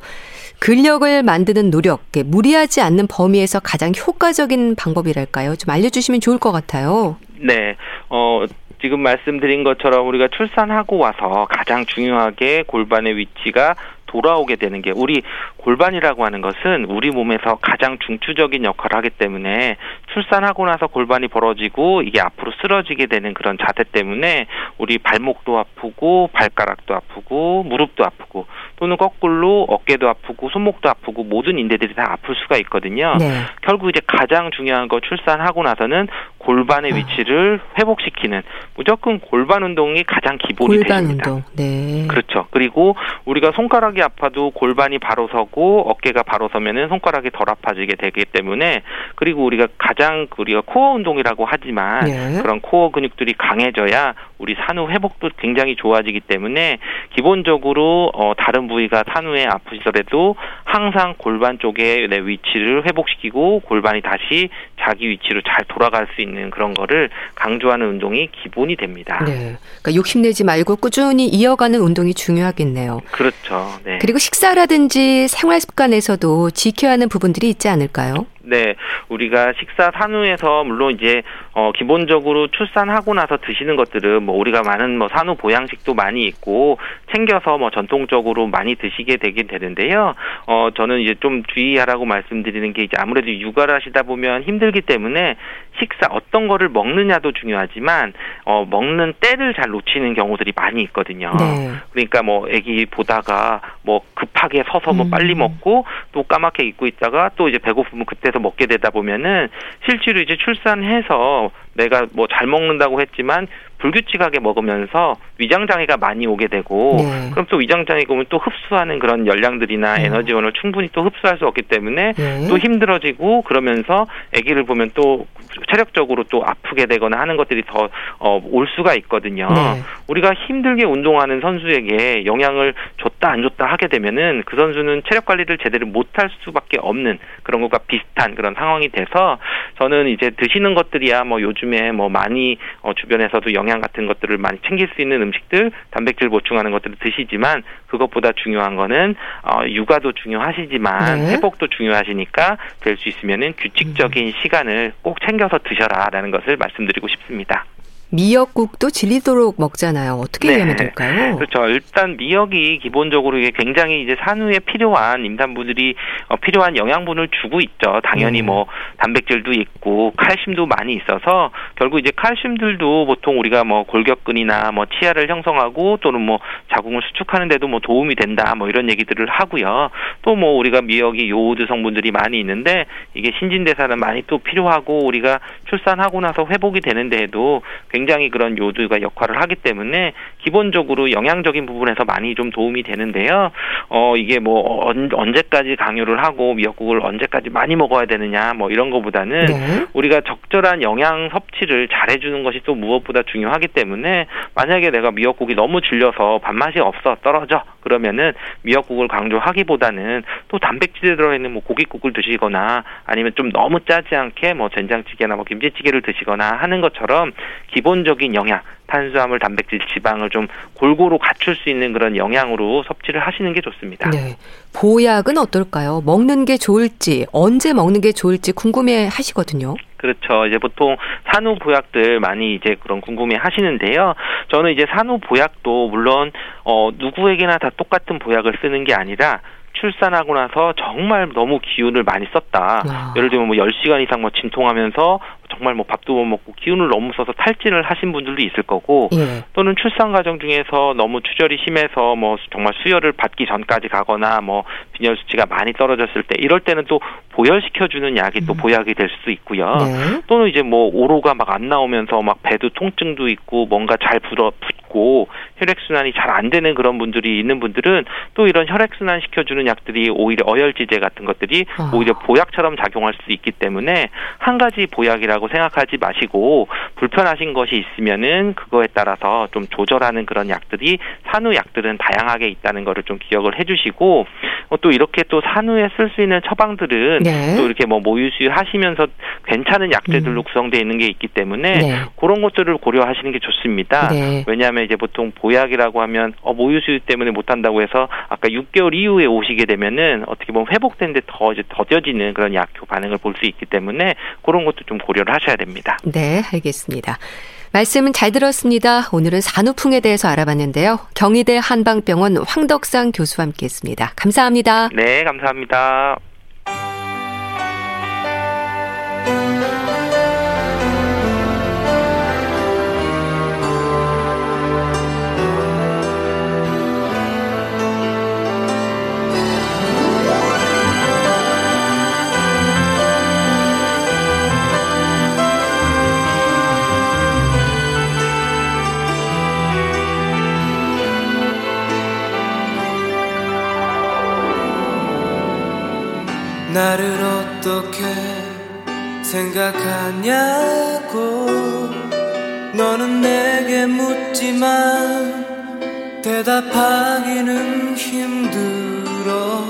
Speaker 1: 근력을 만드는 노력, 무리하지 않는 범위에서 가장 효과적인 방법이랄까요? 좀 알려주시면 좋을 것 같아요.
Speaker 3: 네, 어, 지금 말씀드린 것처럼 우리가 출산하고 와서 가장 중요하게 골반의 위치가 돌아오게 되는 게 우리 골반이라고 하는 것은 우리 몸에서 가장 중추적인 역할을 하기 때문에 출산하고 나서 골반이 벌어지고 이게 앞으로 쓰러지게 되는 그런 자세 때문에 우리 발목도 아프고 발가락도 아프고 무릎도 아프고 또는 거꾸로 어깨도 아프고 손목도 아프고 모든 인대들이 다 아플 수가 있거든요.
Speaker 1: 네.
Speaker 3: 결국 이제 가장 중요한 거 출산하고 나서는 골반의
Speaker 1: 아.
Speaker 3: 위치를 회복시키는 무조건 골반 운동이 가장 기본이
Speaker 1: 골반
Speaker 3: 됩니다.
Speaker 1: 운동. 네.
Speaker 3: 그렇죠. 그리고 우리가 손가락이 아파도 골반이 바로 서고 어깨가 바로 서면은 손가락이 덜 아파지게 되기 때문에 그리고 우리가 가장 우리가 코어 운동이라고 하지만
Speaker 1: 네.
Speaker 3: 그런 코어 근육들이 강해져야 우리 산후 회복도 굉장히 좋아지기 때문에 기본적으로 어 다른 부위가 산후에 아프시더라도 항상 골반 쪽에 내 위치를 회복시키고 골반이 다시 자기 위치로 잘 돌아갈 수 있는 그런 거를 강조하는 운동이 기본이 됩니다.
Speaker 1: 네. 그러니까 욕심내지 말고 꾸준히 이어가는 운동이 중요하겠네요.
Speaker 3: 그렇죠. 네.
Speaker 1: 그리고 식사라든지 생활 습관에서도 지켜야 하는 부분들이 있지 않을까요?
Speaker 3: 네, 우리가 식사 산후에서 물론 이제 어 기본적으로 출산하고 나서 드시는 것들은 뭐 우리가 많은 뭐 산후 보양식도 많이 있고 챙겨서 뭐 전통적으로 많이 드시게 되긴 되는데요. 어 저는 이제 좀 주의하라고 말씀드리는 게 이제 아무래도 육아를 하시다 보면 힘들기 때문에 식사 어떤 거를 먹느냐도 중요하지만 어 먹는 때를 잘 놓치는 경우들이 많이 있거든요.
Speaker 1: 네.
Speaker 3: 그러니까 뭐 아기 보다가 뭐 급하게 서서 뭐
Speaker 1: 음.
Speaker 3: 빨리 먹고 또 까맣게 입고 있다가 또 이제 배고프면 그때서 먹게 되다 보면은 실제로 이제 출산해서 내가 뭐 잘 먹는다고 했지만 불규칙하게 먹으면서 위장 장애가 많이 오게 되고
Speaker 1: 네.
Speaker 3: 그럼 또 위장 장애가 오면 또 흡수하는 그런 열량들이나
Speaker 1: 음.
Speaker 3: 에너지원을 충분히 또 흡수할 수 없기 때문에
Speaker 1: 네.
Speaker 3: 또 힘들어지고 그러면서 아기를 보면 또 체력적으로 또 아프게 되거나 하는 것들이 더 어, 올 수가 있거든요.
Speaker 1: 네.
Speaker 3: 우리가 힘들게 운동하는 선수에게 영향을 줬다 안 줬다 하게 되면은 그 선수는 체력 관리를 제대로 못할 수밖에 없는 그런 것과 비슷한 그런 상황이 돼서 저는 이제 드시는 것들이야 뭐 요즘에 뭐 많이 어, 주변에서도 영양 같은 것들을 많이 챙길 수 있는 음식들 단백질 보충하는 것들을 드시지만 그것보다 중요한 거는 어, 육아도 중요하시지만
Speaker 1: 네.
Speaker 3: 회복도 중요하시니까 될 수 있으면은 규칙적인 시간을 꼭 챙겨서 드셔라라는 것을 말씀드리고 싶습니다.
Speaker 1: 미역국도 질리도록 먹잖아요. 어떻게 네. 하면 될까요?
Speaker 3: 그렇죠. 일단 미역이 기본적으로 이게 굉장히 이제 산후에 필요한 임산부들이 어, 필요한 영양분을 주고 있죠. 당연히 음. 뭐 단백질도 있고 칼슘도 많이 있어서 결국 이제 칼슘들도 보통 우리가 뭐 골격근이나 뭐 치아를 형성하고 또는 뭐 자궁을 수축하는 데도 뭐 도움이 된다 뭐 이런 얘기들을 하고요. 또 뭐 우리가 미역이 요오드 성분들이 많이 있는데 이게 신진대사는 많이 또 필요하고 우리가 출산하고 나서 회복이 되는 데에도 굉장히 그런 요드가 역할을 하기 때문에 기본적으로 영양적인 부분에서 많이 좀 도움이 되는데요. 어 이게 뭐 언, 언제까지 강요를 하고 미역국을 언제까지 많이 먹어야 되느냐 뭐 이런 거보다는 네. 우리가 적절한 영양 섭취를 잘 해주는 것이 또 무엇보다 중요하기 때문에 만약에 내가 미역국이 너무 질려서 밥맛이 없어 떨어져 그러면은 미역국을 강조하기보다는 또 단백질이 들어있는 뭐 고깃국을 드시거나 아니면 좀 너무 짜지 않게 뭐 된장찌개나 뭐 김치찌개를 드시거나 하는 것처럼 기본적인 영양 탄수화물, 단백질, 지방을 좀 골고루 갖출 수 있는 그런 영양으로 섭취를 하시는 게 좋습니다. 네.
Speaker 1: 보약은 어떨까요? 먹는 게 좋을지, 언제 먹는 게 좋을지 궁금해 하시거든요.
Speaker 3: 그렇죠. 이제 보통 산후 보약들 많이 이제 그런 궁금해 하시는데요. 저는 이제 산후 보약도 물론 어 누구에게나 다 똑같은 보약을 쓰는 게 아니라 출산하고 나서 정말 너무 기운을 많이 썼다. 와. 예를 들면 뭐 10시간 이상 뭐 진통하면서 정말 뭐 밥도 못 먹고 기운을 너무 써서 탈진을 하신 분들도 있을 거고 예. 또는 출산 과정 중에서 너무 출혈이 심해서 뭐 정말 수혈을 받기 전까지 가거나 뭐 빈혈 수치가 많이 떨어졌을 때 이럴 때는 또 보혈시켜 주는 약이 음. 또 보약이 될수 있고요. 네. 또는 이제 뭐 오로가 막 안 나오면서 막 배도 통증도 있고 뭔가 잘 불어 붓고 혈액 순환이 잘 안 되는 그런 분들이 있는 분들은 또 이런 혈액 순환 시켜 주는 약들이 오히려 어혈지제 같은 것들이 아. 오히려 보약처럼 작용할 수 있기 때문에 한 가지 보약이라 고 생각하지 마시고 불편하신 것이 있으면은 그거에 따라서 좀 조절하는 그런 약들이 산후 약들은 다양하게 있다는 거를 좀 기억을 해주시고 어, 또 이렇게 또 산후에 쓸 수 있는 처방들은 네. 또 이렇게 뭐 모유수유 하시면서 괜찮은 약재들로 음. 구성되어 있는 게 있기 때문에 네. 그런 것들을 고려하시는 게 좋습니다. 네. 왜냐하면 이제 보통 보약이라고 하면 어, 모유수유 때문에 못한다고 해서 아까 6개월 이후에 오시게 되면은 어떻게 보면 회복된 데더 이제 더뎌지는 그런 약효 반응을 볼 수 있기 때문에 그런 것도 좀 고려를 하셔야 됩니다.
Speaker 1: 네, 알겠습니다. 말씀은 잘 들었습니다. 오늘은 산후풍에 대해서 알아봤는데요. 경희대 한방병원 황덕상 교수와 함께했습니다. 감사합니다.
Speaker 3: 네, 감사합니다.
Speaker 4: 나를 어떻게 생각하냐고. 너는 내게 묻지만 대답하기는 힘들어.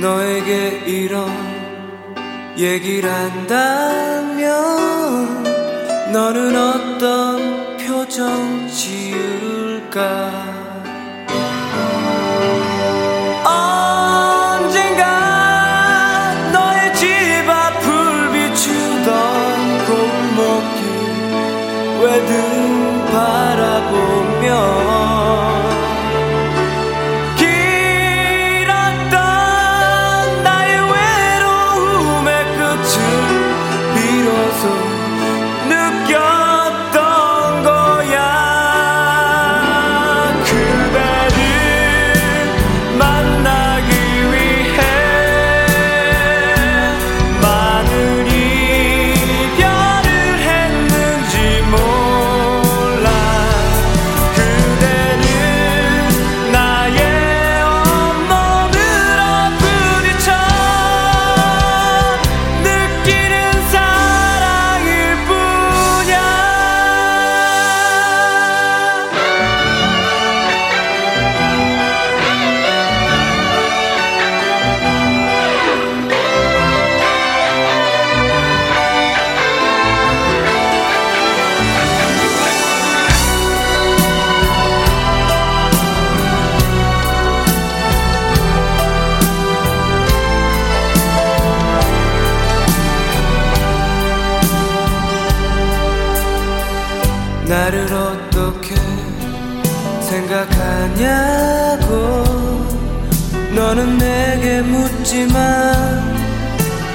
Speaker 4: 너에게 이런 얘기를 한다면 너는 어떤 표정 지을까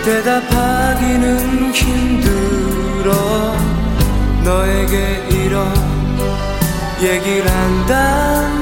Speaker 4: 대답하기는 힘들어. 너에게 이런 얘기를 한다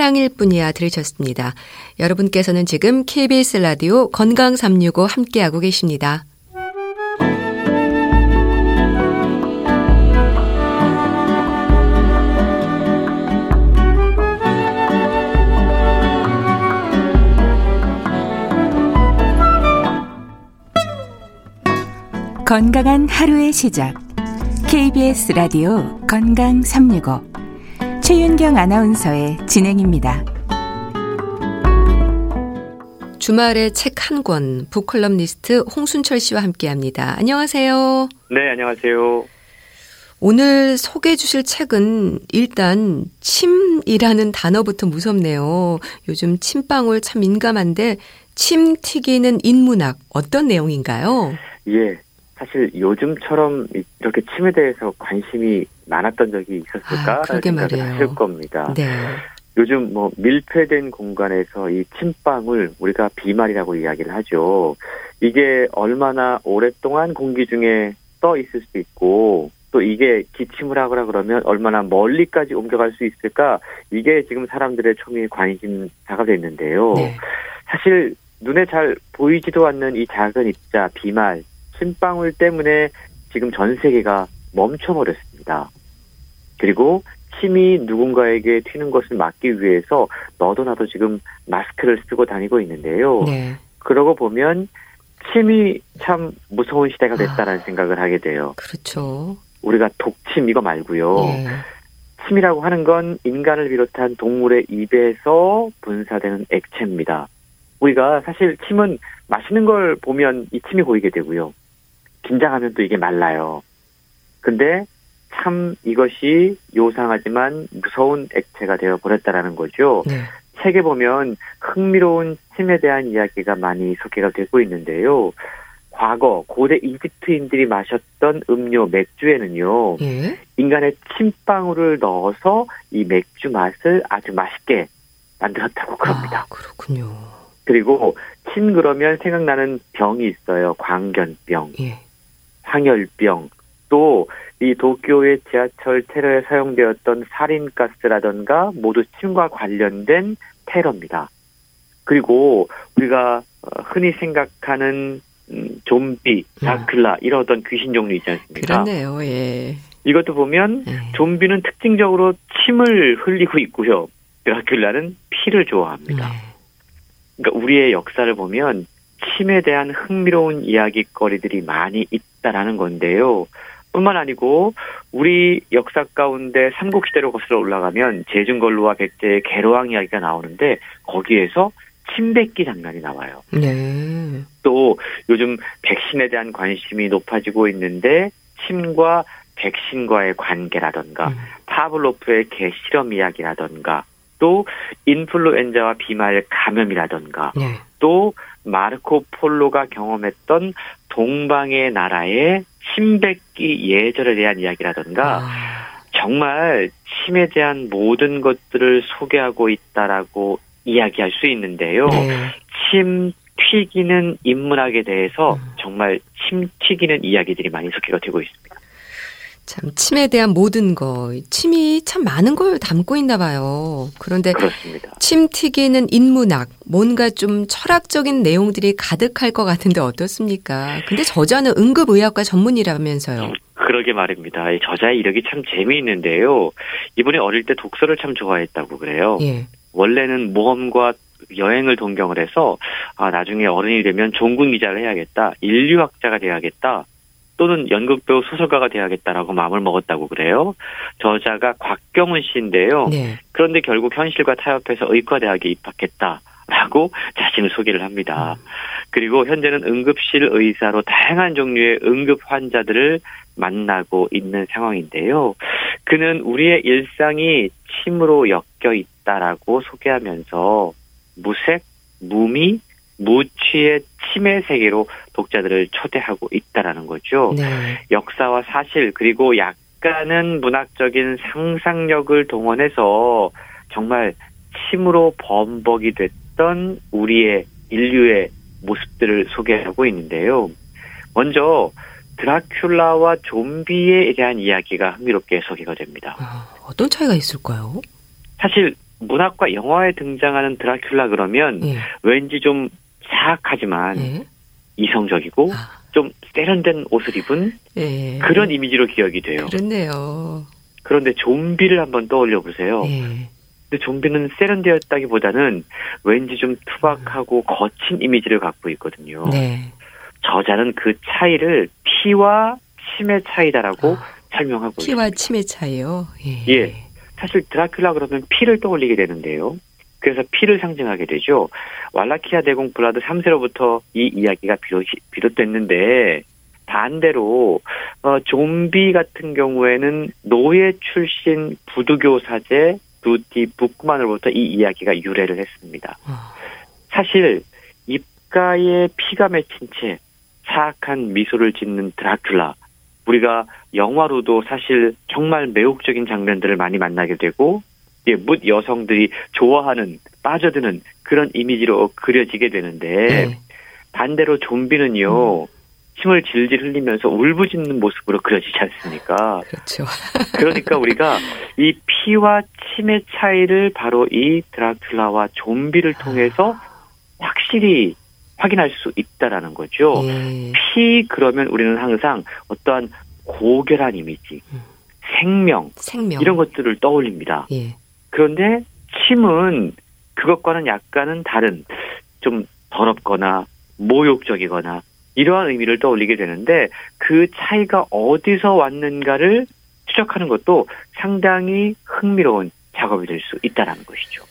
Speaker 1: 사랑일 뿐이야 들으셨습니다. 여러분께서는 지금 KBS 라디오 건강 365 함께하고 계십니다.
Speaker 5: 건강한 하루의 시작. KBS 라디오 건강 365 최윤경 아나운서의 진행입니다.
Speaker 1: 주말에 책 한 권, 북컬럼니스트 홍순철 씨와 함께 합니다. 안녕하세요.
Speaker 6: 네, 안녕하세요.
Speaker 1: 오늘 소개해 주실 책은 일단 침이라는 단어부터 무섭네요. 요즘 침방울 참 민감한데 침 튀기는 인문학 어떤 내용인가요?
Speaker 7: 예. 사실 요즘처럼 이렇게 침에 대해서 관심이 많았던 적이 있었을까?
Speaker 1: 아, 그러게 말이에요.
Speaker 7: 하실 겁니다.
Speaker 1: 네.
Speaker 7: 요즘 뭐 밀폐된 공간에서 이 침방울 우리가 비말이라고 이야기를 하죠. 이게 얼마나 오랫동안 공기 중에 떠 있을 수 있고 또 이게 기침을 하거나 그러면 얼마나 멀리까지 옮겨갈 수 있을까? 이게 지금 사람들의 초미의 관심사가 됐는데요.
Speaker 1: 네.
Speaker 7: 사실 눈에 잘 보이지도 않는 이 작은 입자 비말 침방울 때문에 지금 전 세계가 멈춰버렸습니다. 그리고 침이 누군가에게 튀는 것을 막기 위해서 너도 나도 지금 마스크를 쓰고 다니고 있는데요.
Speaker 1: 네.
Speaker 7: 그러고 보면 침이 참 무서운 시대가 됐다라는
Speaker 1: 아.
Speaker 7: 생각을 하게 돼요.
Speaker 1: 그렇죠.
Speaker 7: 우리가 독침 이거 말고요.
Speaker 1: 예.
Speaker 7: 침이라고 하는 건 인간을 비롯한 동물의 입에서 분사되는 액체입니다. 우리가 사실 침은 마시는 걸 보면 이 침이 보이게 되고요. 긴장하면 또 이게 말라요. 근데 참 이것이 요상하지만 무서운 액체가 되어 버렸다라는 거죠.
Speaker 1: 네.
Speaker 7: 책에 보면 흥미로운 침에 대한 이야기가 많이 소개가 되고 있는데요. 과거 고대 이집트인들이 마셨던 음료 맥주에는요.
Speaker 1: 예.
Speaker 7: 인간의 침방울을 넣어서 이 맥주 맛을 아주 맛있게 만들었다고 그럽니다.
Speaker 1: 아, 그렇군요.
Speaker 7: 그리고 침 그러면 생각나는 병이 있어요. 광견병,
Speaker 1: 예.
Speaker 7: 황열병, 또 이 도쿄의 지하철 테러에 사용되었던 살인가스라던가 모두 침과 관련된 테러입니다. 그리고 우리가 어, 흔히 생각하는 음, 좀비, 다클라 이런 어떤 귀신 종류 있지 않습니까?
Speaker 1: 그렇네요. 예.
Speaker 7: 이것도 보면
Speaker 1: 예.
Speaker 7: 좀비는 특징적으로 침을 흘리고 있고요. 드라큘라는 피를 좋아합니다.
Speaker 1: 네.
Speaker 7: 그러니까 우리의 역사를 보면 침에 대한 흥미로운 이야기거리들이 많이 있다라는 건데요. 뿐만 아니고 우리 역사 가운데 삼국시대로 거슬러 올라가면 제중걸루와 백제의 개로왕 이야기가 나오는데 거기에서 침뱉기 장면이 나와요.
Speaker 1: 네.
Speaker 7: 또 요즘 백신에 대한 관심이 높아지고 있는데 침과 백신과의 관계라던가
Speaker 1: 음.
Speaker 7: 파블로프의 개 실험 이야기라던가 또 인플루엔자와 비말 감염이라던가
Speaker 1: 네.
Speaker 7: 또 마르코 폴로가 경험했던 동방의 나라의 침뱉기 예절에 대한 이야기라던가
Speaker 1: 아,
Speaker 7: 정말 침에 대한 모든 것들을 소개하고 있다라고 이야기할 수 있는데요.
Speaker 1: 네.
Speaker 7: 침 튀기는 인문학에 대해서
Speaker 1: 음.
Speaker 7: 정말 침 튀기는 이야기들이 많이 소개가 되고 있습니다.
Speaker 1: 참 침에 대한 모든 거, 침이 참 많은 걸 담고 있나 봐요. 그런데
Speaker 7: 그렇습니다.
Speaker 1: 침 튀기는 인문학, 뭔가 좀 철학적인 내용들이 가득할 것 같은데 어떻습니까? 근데 저자는 응급의학과 전문이라면서요.
Speaker 7: 그러게 말입니다. 이 저자의 이력이 참 재미있는데요. 이분이 어릴 때 독서를 참 좋아했다고 그래요.
Speaker 1: 예.
Speaker 7: 원래는 모험과 여행을 동경을 해서 아 나중에 어른이 되면 종군 기자를 해야겠다, 인류학자가 돼야겠다, 또는 연극배우 소설가가 돼야겠다라고 마음을 먹었다고 그래요. 저자가 곽경훈 씨인데요.
Speaker 1: 네.
Speaker 7: 그런데 결국 현실과 타협해서 의과대학에 입학했다 라고 자신을 소개를 합니다. 그리고 현재는 응급실 의사로 다양한 종류의 응급 환자들을 만나고 있는 상황인데요. 그는 우리의 일상이 침으로 엮여 있다라고 소개하면서 무색, 무미, 무취의 침의 세계로 독자들을 초대하고 있다라는 거죠.
Speaker 1: 네.
Speaker 7: 역사와 사실 그리고 약간은 문학적인 상상력을 동원해서 정말 침으로 범벅이 됐던 우리의 인류의 모습들을 소개하고 있는데요. 먼저 드라큘라와 좀비에 대한 이야기가 흥미롭게 소개가 됩니다.
Speaker 1: 아, 어떤 차이가 있을까요?
Speaker 7: 사실 문학과 영화에 등장하는 드라큘라 그러면
Speaker 1: 예.
Speaker 7: 왠지 좀 사악하지만
Speaker 1: 예.
Speaker 7: 이성적이고
Speaker 1: 아,
Speaker 7: 좀 세련된 옷을 입은
Speaker 1: 예.
Speaker 7: 그런 이미지로 기억이 돼요.
Speaker 1: 그렇네요.
Speaker 7: 그런데 좀비를 한번 떠올려 보세요.
Speaker 1: 예.
Speaker 7: 근데 좀비는 세련되었다기보다는 왠지 좀 투박하고 거친 이미지를 갖고 있거든요.
Speaker 1: 네.
Speaker 7: 저자는 그 차이를 피와 침의 차이다라고
Speaker 1: 아,
Speaker 7: 설명하고
Speaker 1: 피와
Speaker 7: 있습니다.
Speaker 1: 침의 차이요. 예.
Speaker 7: 예. 사실 드라큘라 그러면 피를 떠올리게 되는데요. 그래서 피를 상징하게 되죠. 왈라키아 대공 블라드 3세로부터 이 이야기가 비롯, 비롯됐는데 반대로 어, 좀비 같은 경우에는 노예 출신 부두교 사제 두티 부크만으로부터 이 이야기가 유래를 했습니다.
Speaker 1: 아,
Speaker 7: 사실 입가에 피가 맺힌 채 사악한 미소를 짓는 드라큘라 우리가 영화로도 사실 정말 매혹적인 장면들을 많이 만나게 되고 예, 묻 여성들이 좋아하는 빠져드는 그런 이미지로 그려지게 되는데
Speaker 1: 네.
Speaker 7: 반대로 좀비는요 침을 질질 흘리면서 울부짖는 모습으로 그려지지 않습니까?
Speaker 1: 그렇죠.
Speaker 7: 그러니까 우리가 이 피와 침의 차이를 바로 이 드라큘라와 좀비를 통해서 확실히 확인할 수 있다라는 거죠.
Speaker 1: 예.
Speaker 7: 피 그러면 우리는 항상 어떠한 고결한 이미지,
Speaker 1: 음.
Speaker 7: 생명
Speaker 1: 생명.
Speaker 7: 이런 것들을 떠올립니다.
Speaker 1: 예.
Speaker 7: 그런데 침은 그것과는 약간은 다른 좀 더럽거나 모욕적이거나 이러한 의미를 떠올리게 되는데 그 차이가 어디서 왔는가를 추적하는 것도 상당히 흥미로운 작업이 될 수 있다라는 것이죠.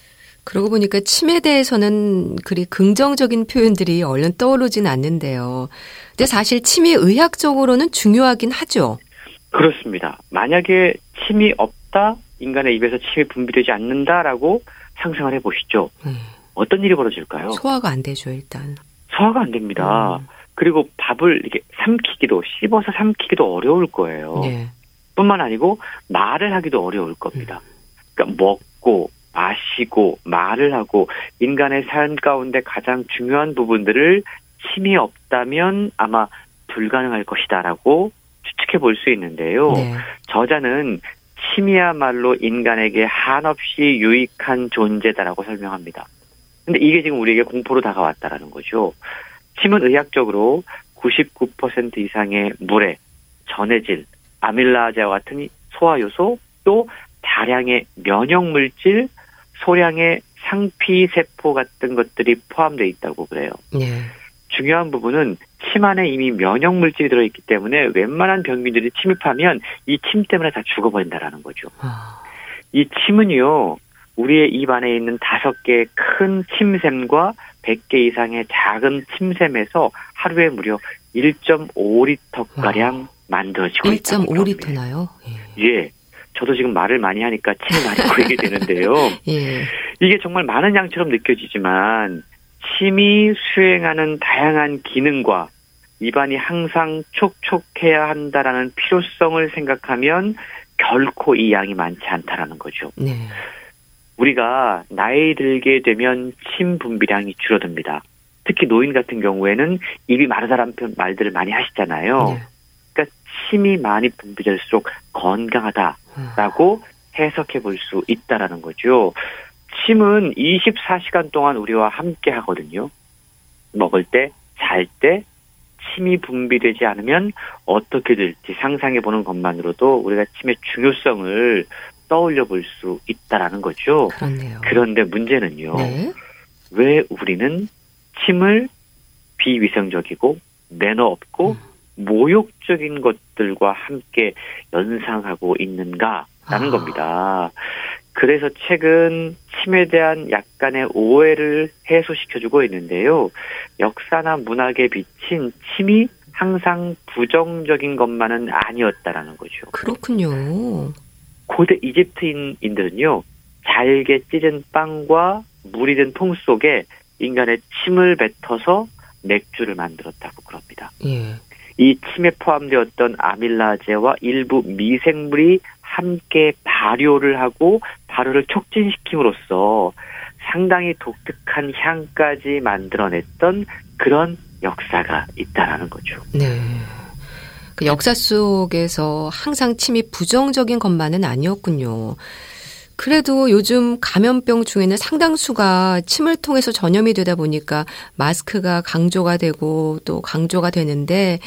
Speaker 1: 그러고 보니까 침에 대해서는 그리 긍정적인 표현들이 얼른 떠오르진 않는데요. 근데 사실 침이 의학적으로는 중요하긴 하죠.
Speaker 7: 그렇습니다. 만약에 침이 없다, 인간의 입에서 침이 분비되지 않는다라고 상상을 해보시죠.
Speaker 1: 음,
Speaker 7: 어떤 일이 벌어질까요?
Speaker 1: 소화가 안 되죠, 일단.
Speaker 7: 소화가 안 됩니다.
Speaker 1: 음.
Speaker 7: 그리고 밥을 이렇게 삼키기도 씹어서 삼키기도 어려울 거예요.
Speaker 1: 예.
Speaker 7: 뿐만 아니고 말을 하기도 어려울 겁니다. 그러니까 먹고 마시고 말을 하고 인간의 삶 가운데 가장 중요한 부분들을 침이 없다면 아마 불가능할 것이다라고 추측해 볼 수 있는데요.
Speaker 1: 네.
Speaker 7: 저자는 침이야말로 인간에게 한없이 유익한 존재다라고 설명합니다. 근데 이게 지금 우리에게 공포로 다가왔다라는 거죠. 침은 의학적으로 99% 이상의 물에 전해질, 아밀라제와 같은 소화 요소, 또 다량의 면역 물질, 소량의 상피 세포 같은 것들이 포함되어 있다고 그래요.
Speaker 1: 네.
Speaker 7: 중요한 부분은 침 안에 이미 면역 물질이 들어있기 때문에 웬만한 병균들이 침입하면 이 침 때문에 다 죽어버린다라는 거죠.
Speaker 1: 아,
Speaker 7: 이 침은요, 우리의 입 안에 있는 다섯 개의 큰 침샘과 100개 이상의 작은 침샘에서 하루에 무려 1.5리터가량 만들어지고 있다고
Speaker 1: 1.5리터나요? 예.
Speaker 7: 예. 저도 지금 말을 많이 하니까 침이 많이 고이게 되는데요.
Speaker 1: 예.
Speaker 7: 이게 정말 많은 양처럼 느껴지지만 침이 수행하는 다양한 기능과 입안이 항상 촉촉해야 한다라는 필요성을 생각하면 결코 이 양이 많지 않다라는 거죠.
Speaker 1: 네.
Speaker 7: 우리가 나이 들게 되면 침 분비량이 줄어듭니다. 특히 노인 같은 경우에는 입이 마르다라는 표- 말들을 많이 하시잖아요.
Speaker 1: 네.
Speaker 7: 그러니까 침이 많이 분비될수록 건강하다라고 해석해 볼 수 있다라는 거죠. 침은 24시간 동안 우리와 함께 하거든요. 먹을 때, 잘 때, 침이 분비되지 않으면 어떻게 될지 상상해 보는 것만으로도 우리가 침의 중요성을 떠올려 볼 수 있다라는 거죠.
Speaker 1: 그렇네요.
Speaker 7: 그런데 문제는요.
Speaker 1: 네.
Speaker 7: 왜 우리는 침을 비위생적이고 매너 없고 모욕적인 것들과 함께 연상하고 있는가라는
Speaker 1: 아.
Speaker 7: 겁니다. 그래서 책은 침에 대한 약간의 오해를 해소시켜주고 있는데요. 역사나 문학에 비친 침이 항상 부정적인 것만은 아니었다라는 거죠.
Speaker 1: 그렇군요.
Speaker 7: 고대 이집트인들은요, 잘게 찢은 빵과 물이 든 통 속에 인간의 침을 뱉어서 맥주를 만들었다고 그럽니다.
Speaker 1: 예.
Speaker 7: 이 침에 포함되었던 아밀라제와 일부 미생물이 함께 발효를 하고 발효를 촉진시킴으로써 상당히 독특한 향까지 만들어냈던 그런 역사가 있다라는 거죠.
Speaker 1: 네. 그 역사 속에서 항상 침이 부정적인 것만은 아니었군요. 그래도 요즘 감염병 중에는 상당수가 침을 통해서 전염이 되다 보니까 마스크가 강조가 되고 또 강조가 되는데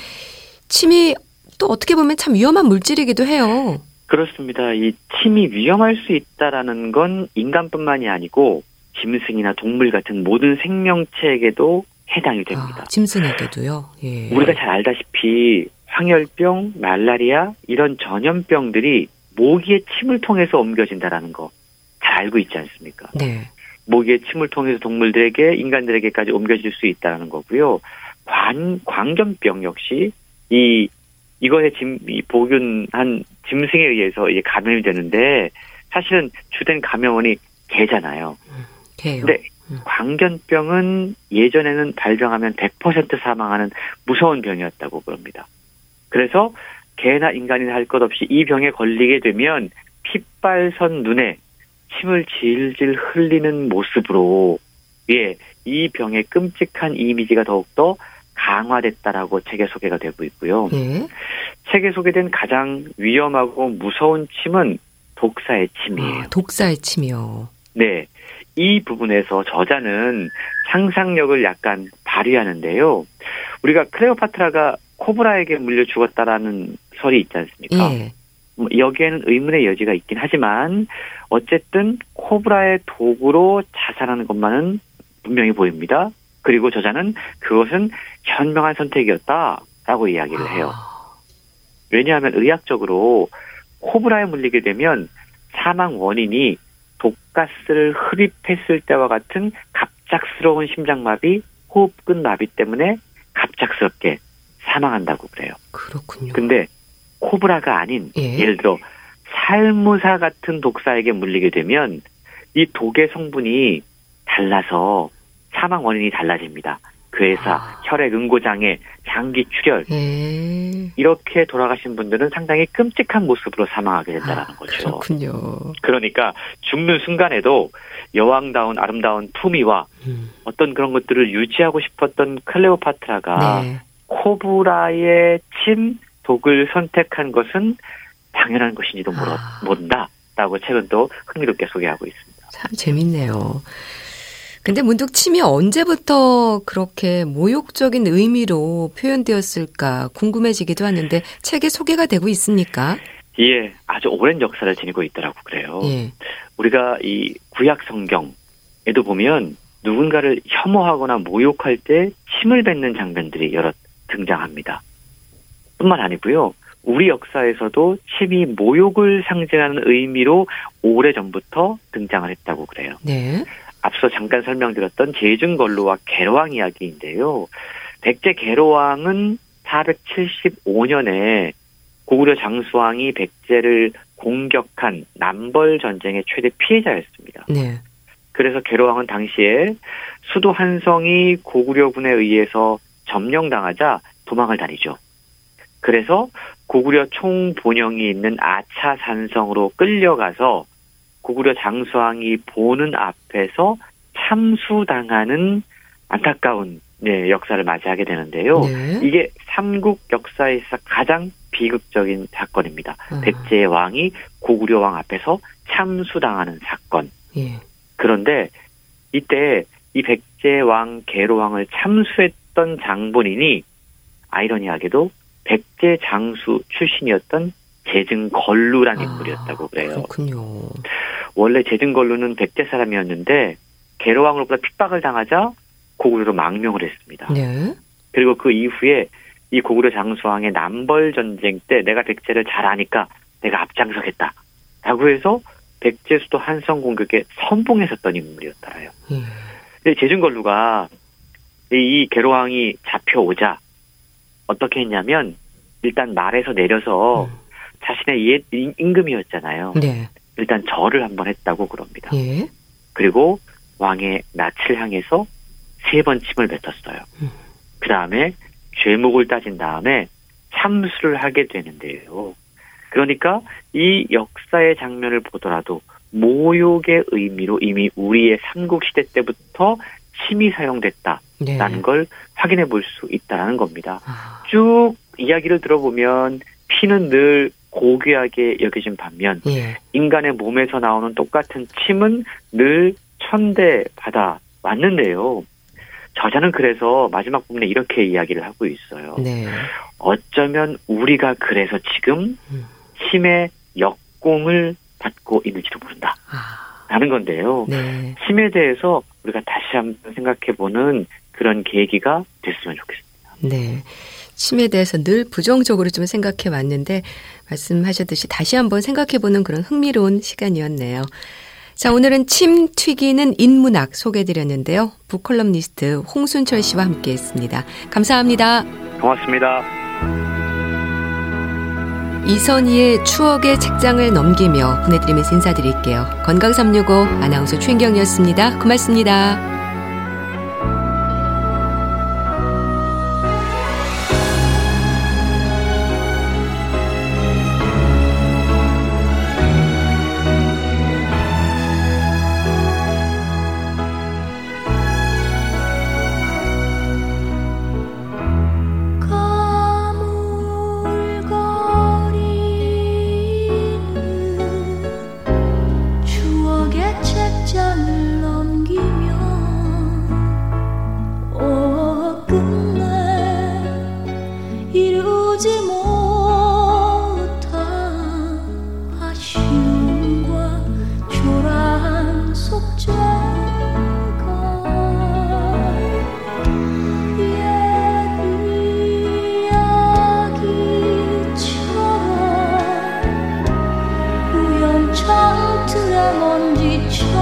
Speaker 1: 침이 또 어떻게 보면 참 위험한 물질이기도 해요.
Speaker 7: 그렇습니다. 이 침이 위험할 수 있다라는 건 인간뿐만이 아니고 짐승이나 동물 같은 모든 생명체에게도 해당이 됩니다.
Speaker 1: 아, 짐승에게도요. 예.
Speaker 7: 우리가 잘 알다시피 황열병, 말라리아 이런 전염병들이 모기의 침을 통해서 옮겨진다라는 거 잘 알고 있지 않습니까?
Speaker 1: 네.
Speaker 7: 모기의 침을 통해서 동물들에게 인간들에게까지 옮겨질 수 있다는 거고요. 관 광견병 역시 이 이거에 짐, 이 복균한 짐승에 의해서 이제 감염이 되는데 사실은 주된 감염원이 개잖아요.
Speaker 1: 개요.
Speaker 7: 네. 광견병은 예전에는 발병하면 100% 사망하는 무서운 병이었다고 그럽니다. 그래서 개나 인간이나 할 것 없이 이 병에 걸리게 되면 핏발선 눈에 침을 질질 흘리는 모습으로 예, 이 병의 끔찍한 이미지가 더욱더 강화됐다라고 책에 소개가 되고 있고요.
Speaker 1: 예.
Speaker 7: 책에 소개된 가장 위험하고 무서운 침은 독사의 침이에요.
Speaker 1: 아, 독사의 침이요.
Speaker 7: 네. 이 부분에서 저자는 상상력을 약간 발휘하는데요. 우리가 클레오파트라가 코브라에게 물려 죽었다라는 설이 있지 않습니까?
Speaker 1: 예.
Speaker 7: 뭐 여기에는 의문의 여지가 있긴 하지만 어쨌든 코브라의 도구로 자살하는 것만은 분명히 보입니다. 그리고 저자는 그것은 현명한 선택이었다라고 이야기를 해요.
Speaker 1: 아,
Speaker 7: 왜냐하면 의학적으로 코브라에 물리게 되면 사망 원인이 독가스를 흡입했을 때와 같은 갑작스러운 심장마비, 호흡근 마비 때문에 갑작스럽게 사망한다고 그래요.
Speaker 1: 그렇군요.
Speaker 7: 근데 코브라가 아닌
Speaker 1: 예.
Speaker 7: 예를 들어 살무사 같은 독사에게 물리게 되면 이 독의 성분이 달라서 사망 원인이 달라집니다. 괴사,
Speaker 1: 아.
Speaker 7: 혈액 응고장애, 장기 출혈
Speaker 1: 예.
Speaker 7: 이렇게 돌아가신 분들은 상당히 끔찍한 모습으로 사망하게 된다는
Speaker 1: 아,
Speaker 7: 거죠.
Speaker 1: 그렇군요.
Speaker 7: 그러니까 죽는 순간에도 여왕다운 아름다운 품위와
Speaker 1: 음,
Speaker 7: 어떤 그런 것들을 유지하고 싶었던 클레오파트라가
Speaker 1: 네.
Speaker 7: 코브라의 침 독을 선택한 것은 당연한 것인지도 모르,
Speaker 1: 아.
Speaker 7: 모른다라고 책은 또 흥미롭게 소개하고 있습니다.
Speaker 1: 참 재밌네요. 근데 문득 침이 언제부터 그렇게 모욕적인 의미로 표현되었을까 궁금해지기도 하는데 책에 소개가 되고 있습니까?
Speaker 7: 예, 아주 오랜 역사를 지니고 있더라고 그래요.
Speaker 1: 예.
Speaker 7: 우리가 이 구약 성경에도 보면 누군가를 혐오하거나 모욕할 때 침을 뱉는 장면들이 여러 등장합니다. 뿐만 아니고요. 우리 역사에서도 침이 모욕을 상징하는 의미로 오래전부터 등장을 했다고 그래요.
Speaker 1: 네.
Speaker 7: 앞서 잠깐 설명드렸던 제중걸로와 계로왕 이야기인데요. 백제 계로왕은 475년에 고구려 장수왕이 백제를 공격한 남벌 전쟁의 최대 피해자였습니다.
Speaker 1: 네.
Speaker 7: 그래서 계로왕은 당시에 수도 한성이 고구려군에 의해서 점령당하자 도망을 다니죠. 그래서 고구려 총본영이 있는 아차산성으로 끌려가서 고구려 장수왕이 보는 앞에서 참수당하는 안타까운 네, 역사를 맞이하게 되는데요.
Speaker 1: 네.
Speaker 7: 이게 삼국 역사에서 가장 비극적인 사건입니다.
Speaker 1: 아.
Speaker 7: 백제 왕이 고구려 왕 앞에서 참수당하는 사건.
Speaker 1: 예.
Speaker 7: 그런데 이때 이 백제 왕 계로 왕을 참수했던 장본인이 아이러니하게도 백제 장수 출신이었던 재증걸루란
Speaker 1: 아,
Speaker 7: 인물이었다고 그래요.
Speaker 1: 그렇군요.
Speaker 7: 원래 재증걸루는 백제 사람이었는데 계로 왕으로부터 핍박을 당하자 고구려로 망명을 했습니다.
Speaker 1: 네.
Speaker 7: 그리고 그 이후에 이 고구려 장수왕의 남벌 전쟁 때 내가 백제를 잘 아니까 내가 앞장서겠다. 라고 해서 백제 수도 한성 공격에 선봉했었던 인물이었더라요.
Speaker 1: 예.
Speaker 7: 근데 제준걸루가 이 계로왕이 잡혀오자 어떻게 했냐면 일단 말에서 내려서
Speaker 1: 음.
Speaker 7: 자신의 옛 임- 임금이었잖아요.
Speaker 1: 네.
Speaker 7: 일단 절을 한번 했다고 그럽니다.
Speaker 1: 예.
Speaker 7: 그리고 왕의 낯을 향해서 세 번 침을 뱉었어요.
Speaker 1: 음.
Speaker 7: 그 다음에 죄목을 따진 다음에 참수를 하게 되는데요. 그러니까 이 역사의 장면을 보더라도 모욕의 의미로 이미 우리의 삼국 시대 때부터 침이 사용됐다라는
Speaker 1: 네.
Speaker 7: 걸 확인해 볼 수 있다는 겁니다.
Speaker 1: 아,
Speaker 7: 쭉 이야기를 들어보면 피는 늘 고귀하게 여겨진 반면
Speaker 1: 예.
Speaker 7: 인간의 몸에서 나오는 똑같은 침은 늘 천대 받아 왔는데요. 저자는 그래서 마지막 부분에 이렇게 이야기를 하고 있어요.
Speaker 1: 네.
Speaker 7: 어쩌면 우리가 그래서 지금
Speaker 1: 음.
Speaker 7: 침의 역공을 받고 있는지도 모른다.
Speaker 1: 아,
Speaker 7: 라는 건데요.
Speaker 1: 네.
Speaker 7: 침에 대해서 우리가 다시 한번 생각해보는 그런 계기가 됐으면 좋겠습니다.
Speaker 1: 네. 침에 대해서 늘 부정적으로 좀 생각해 왔는데 말씀하셨듯이 다시 한번 생각해 보는 그런 흥미로운 시간이었네요. 자, 오늘은 침 튀기는 인문학 소개해 드렸는데요. 북컬럼니스트 홍순철 씨와 함께 했습니다. 감사합니다.
Speaker 7: 고맙습니다.
Speaker 1: 이선희의 추억의 책장을 넘기며 보내드리면서 인사드릴게요. 건강365 아나운서 최인경이었습니다. 고맙습니다. 찰트 에먼지처럼